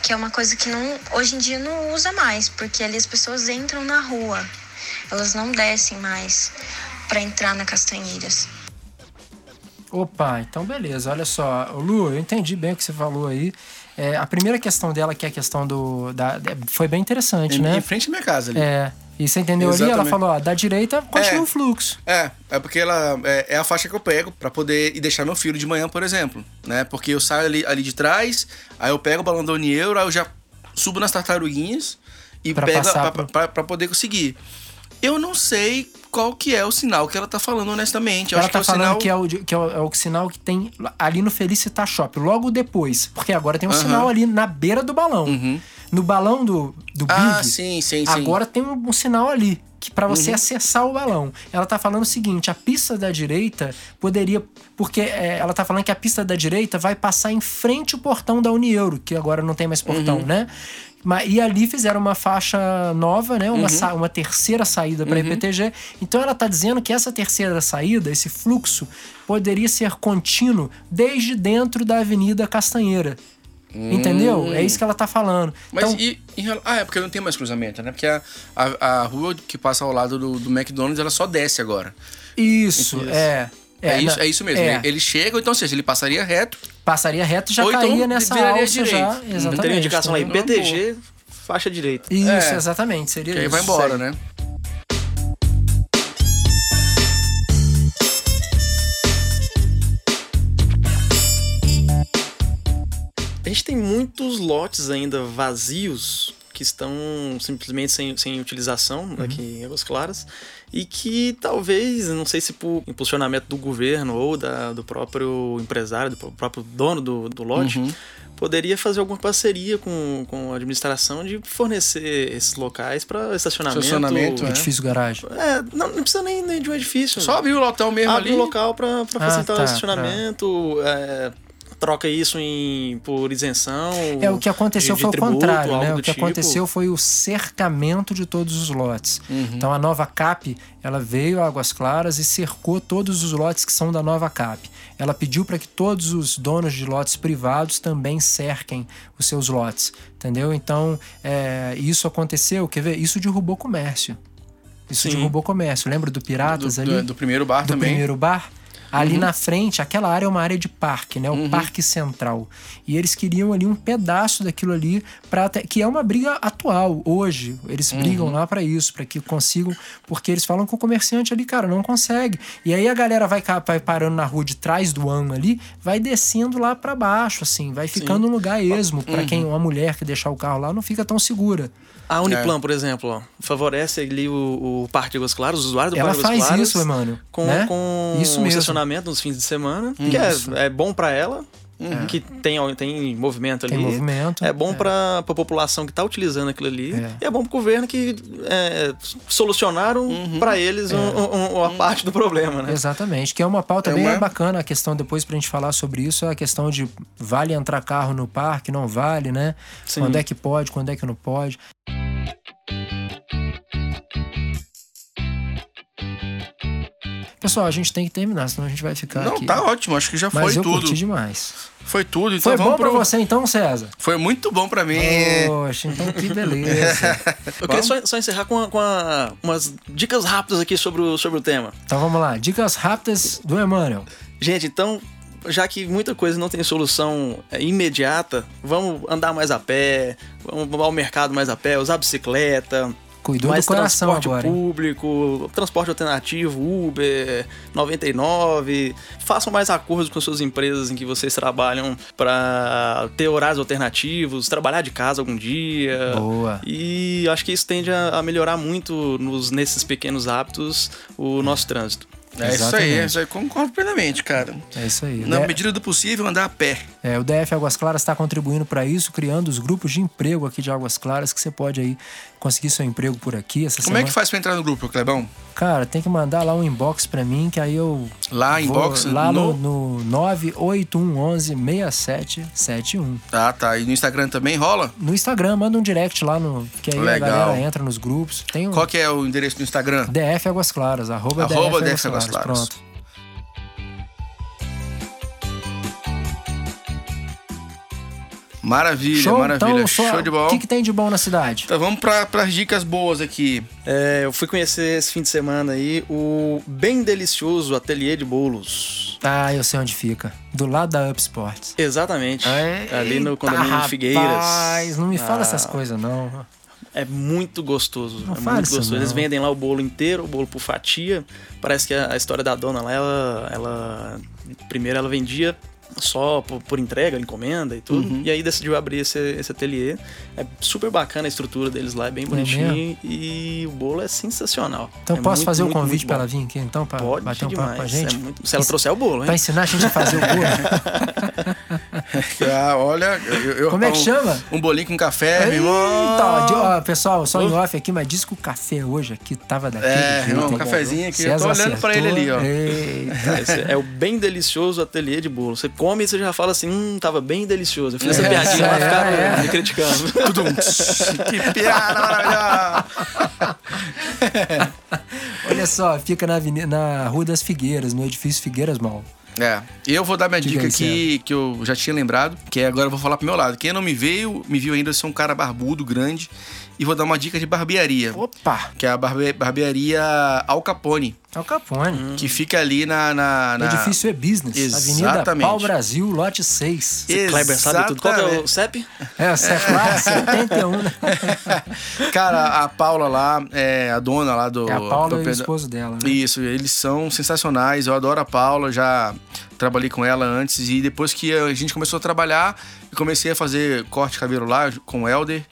que é uma coisa que não, hoje em dia não usa mais, porque ali as pessoas entram na rua, elas não descem mais para entrar na Castanheiras. Opa, então beleza. Olha só, Lu, eu entendi bem o que você falou aí. É, a primeira questão dela, que é a questão do. Da, é, foi bem interessante, Em, né? em frente à minha casa ali. É. E você entendeu ali? Ela Exatamente. falou, ó, da direita continua É. o fluxo. É, é porque ela é, é a faixa que eu pego pra poder ir deixar meu filho de manhã, por exemplo, né? Porque eu saio ali, ali de trás, aí eu pego o balão da Unieuro, aí eu já subo nas tartaruguinhas e Pra pego pra poder conseguir. Eu não sei qual que é o sinal que ela tá falando, honestamente. Eu Ela acho tá que é o falando sinal... que, é o, que é, o, é o sinal que tem ali no Felicita Shop, logo depois. Porque agora tem um Aham. sinal ali na beira do balão. Uhum. No balão do, do Ah, Big, sim, sim, sim. agora tem um, um sinal ali. Que para você Uhum. acessar o balão. Ela tá falando o seguinte: a pista da direita poderia. Porque é, ela tá falando que a pista da direita vai passar em frente ao portão da Unieuro, que agora não tem mais portão, Uhum. né? E ali fizeram uma faixa nova, né? Uhum. Uma, sa- uma terceira saída para IPTG. Então ela tá dizendo que essa terceira saída, esse fluxo, poderia ser contínuo desde dentro da Avenida Castanheira. Entendeu? É isso que ela tá falando. Hum. Mas então, e, rela- Ah, é porque não tem mais cruzamento, né? Porque a, a, a rua que passa ao lado do, do McDonald's, ela só desce agora. isso, Isso. é. É, isso, na- é isso mesmo. é. Ele chega, então, ou seja, ele passaria reto. Passaria reto e já Ou então caía nessa alça direito. já. Exatamente. Não teria indicação entendeu? IPTG, faixa direita. Isso, É. exatamente. Seria Que aí isso. vai embora, né? A gente tem muitos lotes ainda vazios que estão simplesmente sem, sem utilização aqui em Águas Claras e que talvez, não sei se por impulsionamento do governo ou da, do próprio empresário, do próprio dono do, do lote, poderia fazer alguma parceria com, com a administração de fornecer esses locais para estacionamento. Estacionamento, é. Edifício garagem. É, não, não precisa nem, nem de um edifício. Só abrir o local mesmo Abre ali. um local para Ah, facilitar tá, o estacionamento. é, troca isso em, por isenção. É, o que aconteceu de- de foi o contrário, né? do O que tipo. aconteceu foi o cercamento de todos os lotes. Então a nova CAP, ela veio a Águas Claras e cercou todos os lotes que são da nova CAP. Ela pediu para que todos os donos de lotes privados também cerquem os seus lotes, entendeu? Então, é, isso aconteceu, quer ver? Isso derrubou comércio. Isso Sim. derrubou comércio. Lembra do Piratas do, ali? do, do primeiro bar do também. primeiro bar. Ali na frente, aquela área é uma área de parque, né? O Parque Central. E eles queriam ali um pedaço daquilo ali para que é uma briga atual hoje. Eles brigam lá para isso, para que consigam, porque eles falam que o comerciante ali, cara, não consegue. E aí a galera vai, vai parando na rua de trás do ano ali, vai descendo lá para baixo, assim, vai ficando um lugar esmo para quem uma mulher que deixar o carro lá não fica tão segura. A É. Uniplan, por exemplo, ó, favorece ali o, o Parque de Águas Claras, os usuários do Ela Parque de Águas faz Claras. isso, Emmanuel, Com, né? com Isso mesmo. estacionamento nos fins de semana, que é, é bom pra ela, que tem, tem movimento ali. Tem movimento, É bom é. pra, pra população que tá utilizando aquilo ali. É. E é bom pro governo que é, solucionaram pra eles um- um- uma parte do problema, né? Exatamente, que é uma pauta É bem uma- bacana. A questão, depois pra gente falar sobre isso, é a questão de vale entrar carro no parque, não vale, né? Sim. Quando é que pode, quando é que não pode. Pessoal, a gente tem que terminar, senão a gente vai ficar Não, aqui. tá ótimo. Acho que já Mas foi eu tudo. curti demais. Foi tudo. Então Foi vamos bom pra pro- você então, César? Foi muito bom pra mim. Poxa, então que beleza. Eu queria só, só encerrar com, a- com a- umas dicas rápidas aqui sobre o, sobre o tema. então vamos lá, dicas rápidas do Emmanuel. Gente, então, já que muita coisa não tem solução é, imediata, vamos andar mais a pé, vamos ao mercado mais a pé, usar bicicleta. Cuidou mais do coração transporte agora, público, transporte alternativo, Uber, 99. Façam mais acordos com suas empresas em que vocês trabalham para ter horários alternativos, trabalhar de casa algum dia. Boa. E acho que isso tende a, a melhorar muito nos, nesses pequenos hábitos o nosso trânsito. É isso aí, Exatamente. é isso aí. Concordo plenamente, cara. É isso aí. Na medida do possível, andar a pé. É, o DF Águas Claras está contribuindo para isso, criando os grupos de emprego aqui de Águas Claras, que você pode aí conseguir seu emprego por aqui essa Como semana. é que faz pra entrar no grupo, Clebão? Cara, tem que mandar lá um inbox para mim, que aí eu. Lá, vou inbox, Lá no, no- no 98111 6771. Ah, tá. E no Instagram também rola? No Instagram, manda um direct lá no. Que aí Legal. a galera entra nos grupos. Tem um. Qual que é o endereço do Instagram? DF Águas Claras, arroba, Arroba DF, DF Águas Claras. Pronto. Maravilha, Show, maravilha. então, só- Show de bola. O que, que tem de bom na cidade? Então vamos para as dicas boas aqui. É, eu fui conhecer esse fim de semana aí o bem delicioso Ateliê de Bolos. Ah, eu sei onde fica. Do lado da Up Sports. Exatamente. ali no condomínio rapaz, Figueiras. não me fala Ah, essas coisas, não. É muito gostoso. Não é fala muito isso, gostoso. Eles não. vendem lá o bolo inteiro, o bolo por fatia. Parece que a, a história da dona lá, ela, ela. Primeiro ela vendia só por, por entrega, encomenda e tudo. Uhum. E aí decidiu abrir esse, esse ateliê. É super bacana a estrutura deles lá, é bem bonitinho. e o bolo é sensacional. Então É posso muito, fazer o muito, convite para ela vir aqui, então, para Pode bater um demais. papo com a gente? É muito- se ela trouxer o bolo, hein? Pra ensinar a gente a fazer o bolo. Ah, olha, eu, eu- Como é que um- chama? Um bolinho com café, meu irmão. Eita, ó, pessoal, só em off aqui, mas diz que o café hoje aqui tava daquele É, jeito. irmão, um cafezinho aqui. Eu tô olhando pra ele ali, ó. Eita. É o bem delicioso ateliê de bolo. Você come e você já fala assim, hum, tava bem delicioso. Eu fiz essa É, piadinha lá, é, ficaram é. me criticando. que piada maravilhosa. Olha só, fica na, avenida, na Rua das Figueiras, no edifício Figueiras Mall. É, eu vou dar minha dica aqui que eu já tinha lembrado, que é agora eu vou falar pro meu lado. Quem não me veio, me viu ainda, eu sou um cara barbudo, grande, e vou dar uma dica de barbearia, Opa! que é a barbe- barbearia Al Capone, É o Capone. que fica ali na... na, No na... edifício E-Business, Avenida Exatamente. Pau Brasil, lote 6. Esse Kleber sabe tudo. Qual que é o Exatamente. CEP? É, o CFA 71, né? Cara, a Paula lá, é a dona lá do... É a Paula e o esposo dela, né? Isso, eles são sensacionais. Eu adoro a Paula, já trabalhei com ela antes. E depois que a gente começou a trabalhar, eu comecei a fazer corte de cabelo lá com o Helder.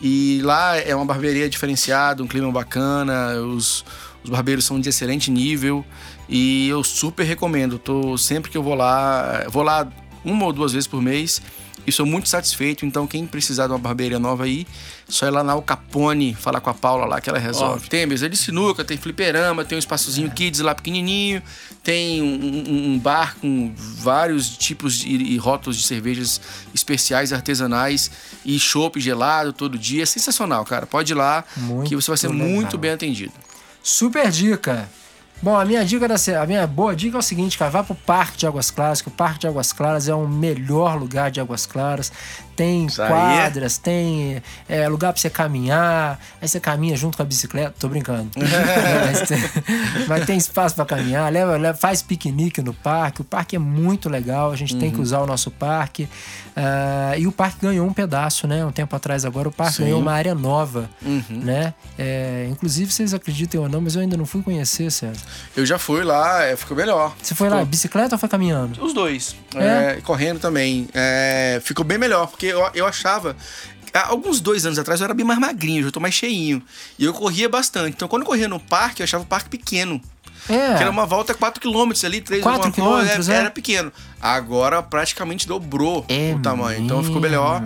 E lá é uma barbearia diferenciada, um clima bacana, os, os barbeiros são de excelente nível. E eu super recomendo. Tô, sempre que eu vou lá, vou lá uma ou duas vezes por mês. E sou muito satisfeito. Então, quem precisar de uma barbearia nova aí, só ir lá na Al Capone, falar com a Paula lá que ela resolve. Tem mesa de sinuca, tem fliperama, tem um espaçozinho kids lá pequenininho, tem um, um- um bar com vários tipos de, e rótulos de cervejas especiais, artesanais e chopp gelado todo dia. É sensacional, cara. Pode ir lá Muito que você vai ser legal. muito bem atendido. Super dica. Bom, a minha dica da a minha boa dica é o seguinte, cara, vá pro Parque de Águas Claras, que o Parque de Águas Claras é o melhor lugar de Águas Claras. Tem Isso quadras, tem é, lugar pra você caminhar, aí você caminha junto com a bicicleta, tô brincando. mas, tem, mas tem espaço pra caminhar, leva, leva- faz piquenique no parque. O parque é muito legal, a gente tem Uhum. que usar o nosso parque. Ah, e o parque ganhou um pedaço, né? Um tempo atrás agora o parque Sim. ganhou uma área nova, Uhum. né? É, inclusive, vocês acreditem ou não, mas eu ainda não fui conhecer, César. Eu já fui lá, é, ficou melhor. Você foi lá, Ficou- bicicleta ou foi caminhando? Os dois. É? É, correndo também. É, ficou bem melhor, porque eu, eu achava. há Alguns dois anos atrás eu era bem mais magrinho, já tô mais cheinho. E eu corria bastante. Então quando eu corria no parque, eu achava o parque pequeno. É. Que era uma volta 4km ali, 3 Quatro alguma coisa, é? era pequeno. Agora praticamente dobrou É o tamanho. Então ficou mesmo? melhor.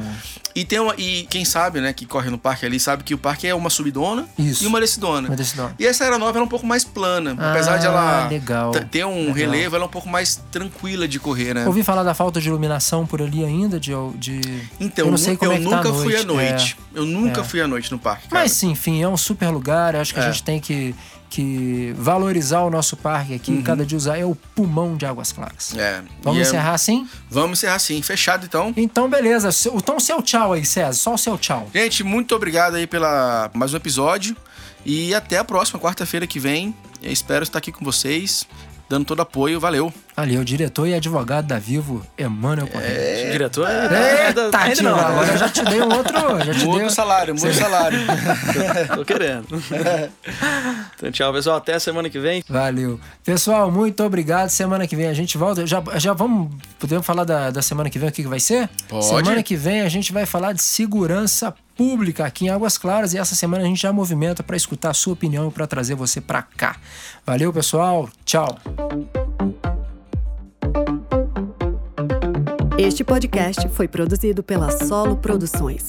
E tem uma, e quem sabe, né, que corre no parque ali, sabe que o parque é uma subidona Isso. e uma descidona. Uma descidona. E essa era nova era um pouco mais plana. Ah, apesar de ela ter um Legal. relevo, ela é um pouco mais tranquila de correr, né? Ouvi falar da falta de iluminação por ali ainda, de. de... Então, eu não sei como eu é que tá nunca à fui à noite, noite. Eu nunca É. fui à noite no parque. Cara. Mas sim, enfim, é um super lugar. Eu acho que a É. gente tem que, que valorizar o nosso parque aqui. Cada dia usar é o pulmão de Águas Claras. Uhum. É. Vamos é- encerrar assim? Vamos encerrar sim. Fechado então. Então, beleza. Então, seu tchau aí, César. Só o seu tchau. Gente, muito obrigado aí pela mais um episódio. E até a próxima, quarta-feira que vem. Eu espero estar aqui com vocês, dando todo apoio. Valeu. Ali, o diretor e advogado da Vivo, Emmanuel Correia. Diretor? é- Eita, ainda não. agora eu já te dei um outro. Já te Muda dei o salário, muda o salário. Tô querendo. Então, tchau, pessoal. Até a semana que vem. Valeu. Pessoal, muito obrigado. Semana que vem a gente volta. Já, já vamos. Podemos falar da, da semana que vem o que, que vai ser? Pode. Semana que vem a gente vai falar de segurança pública aqui em Águas Claras e essa semana a gente já movimenta para escutar a sua opinião e para trazer você para cá. Valeu, pessoal. Tchau. Este podcast foi produzido pela Solo Produções.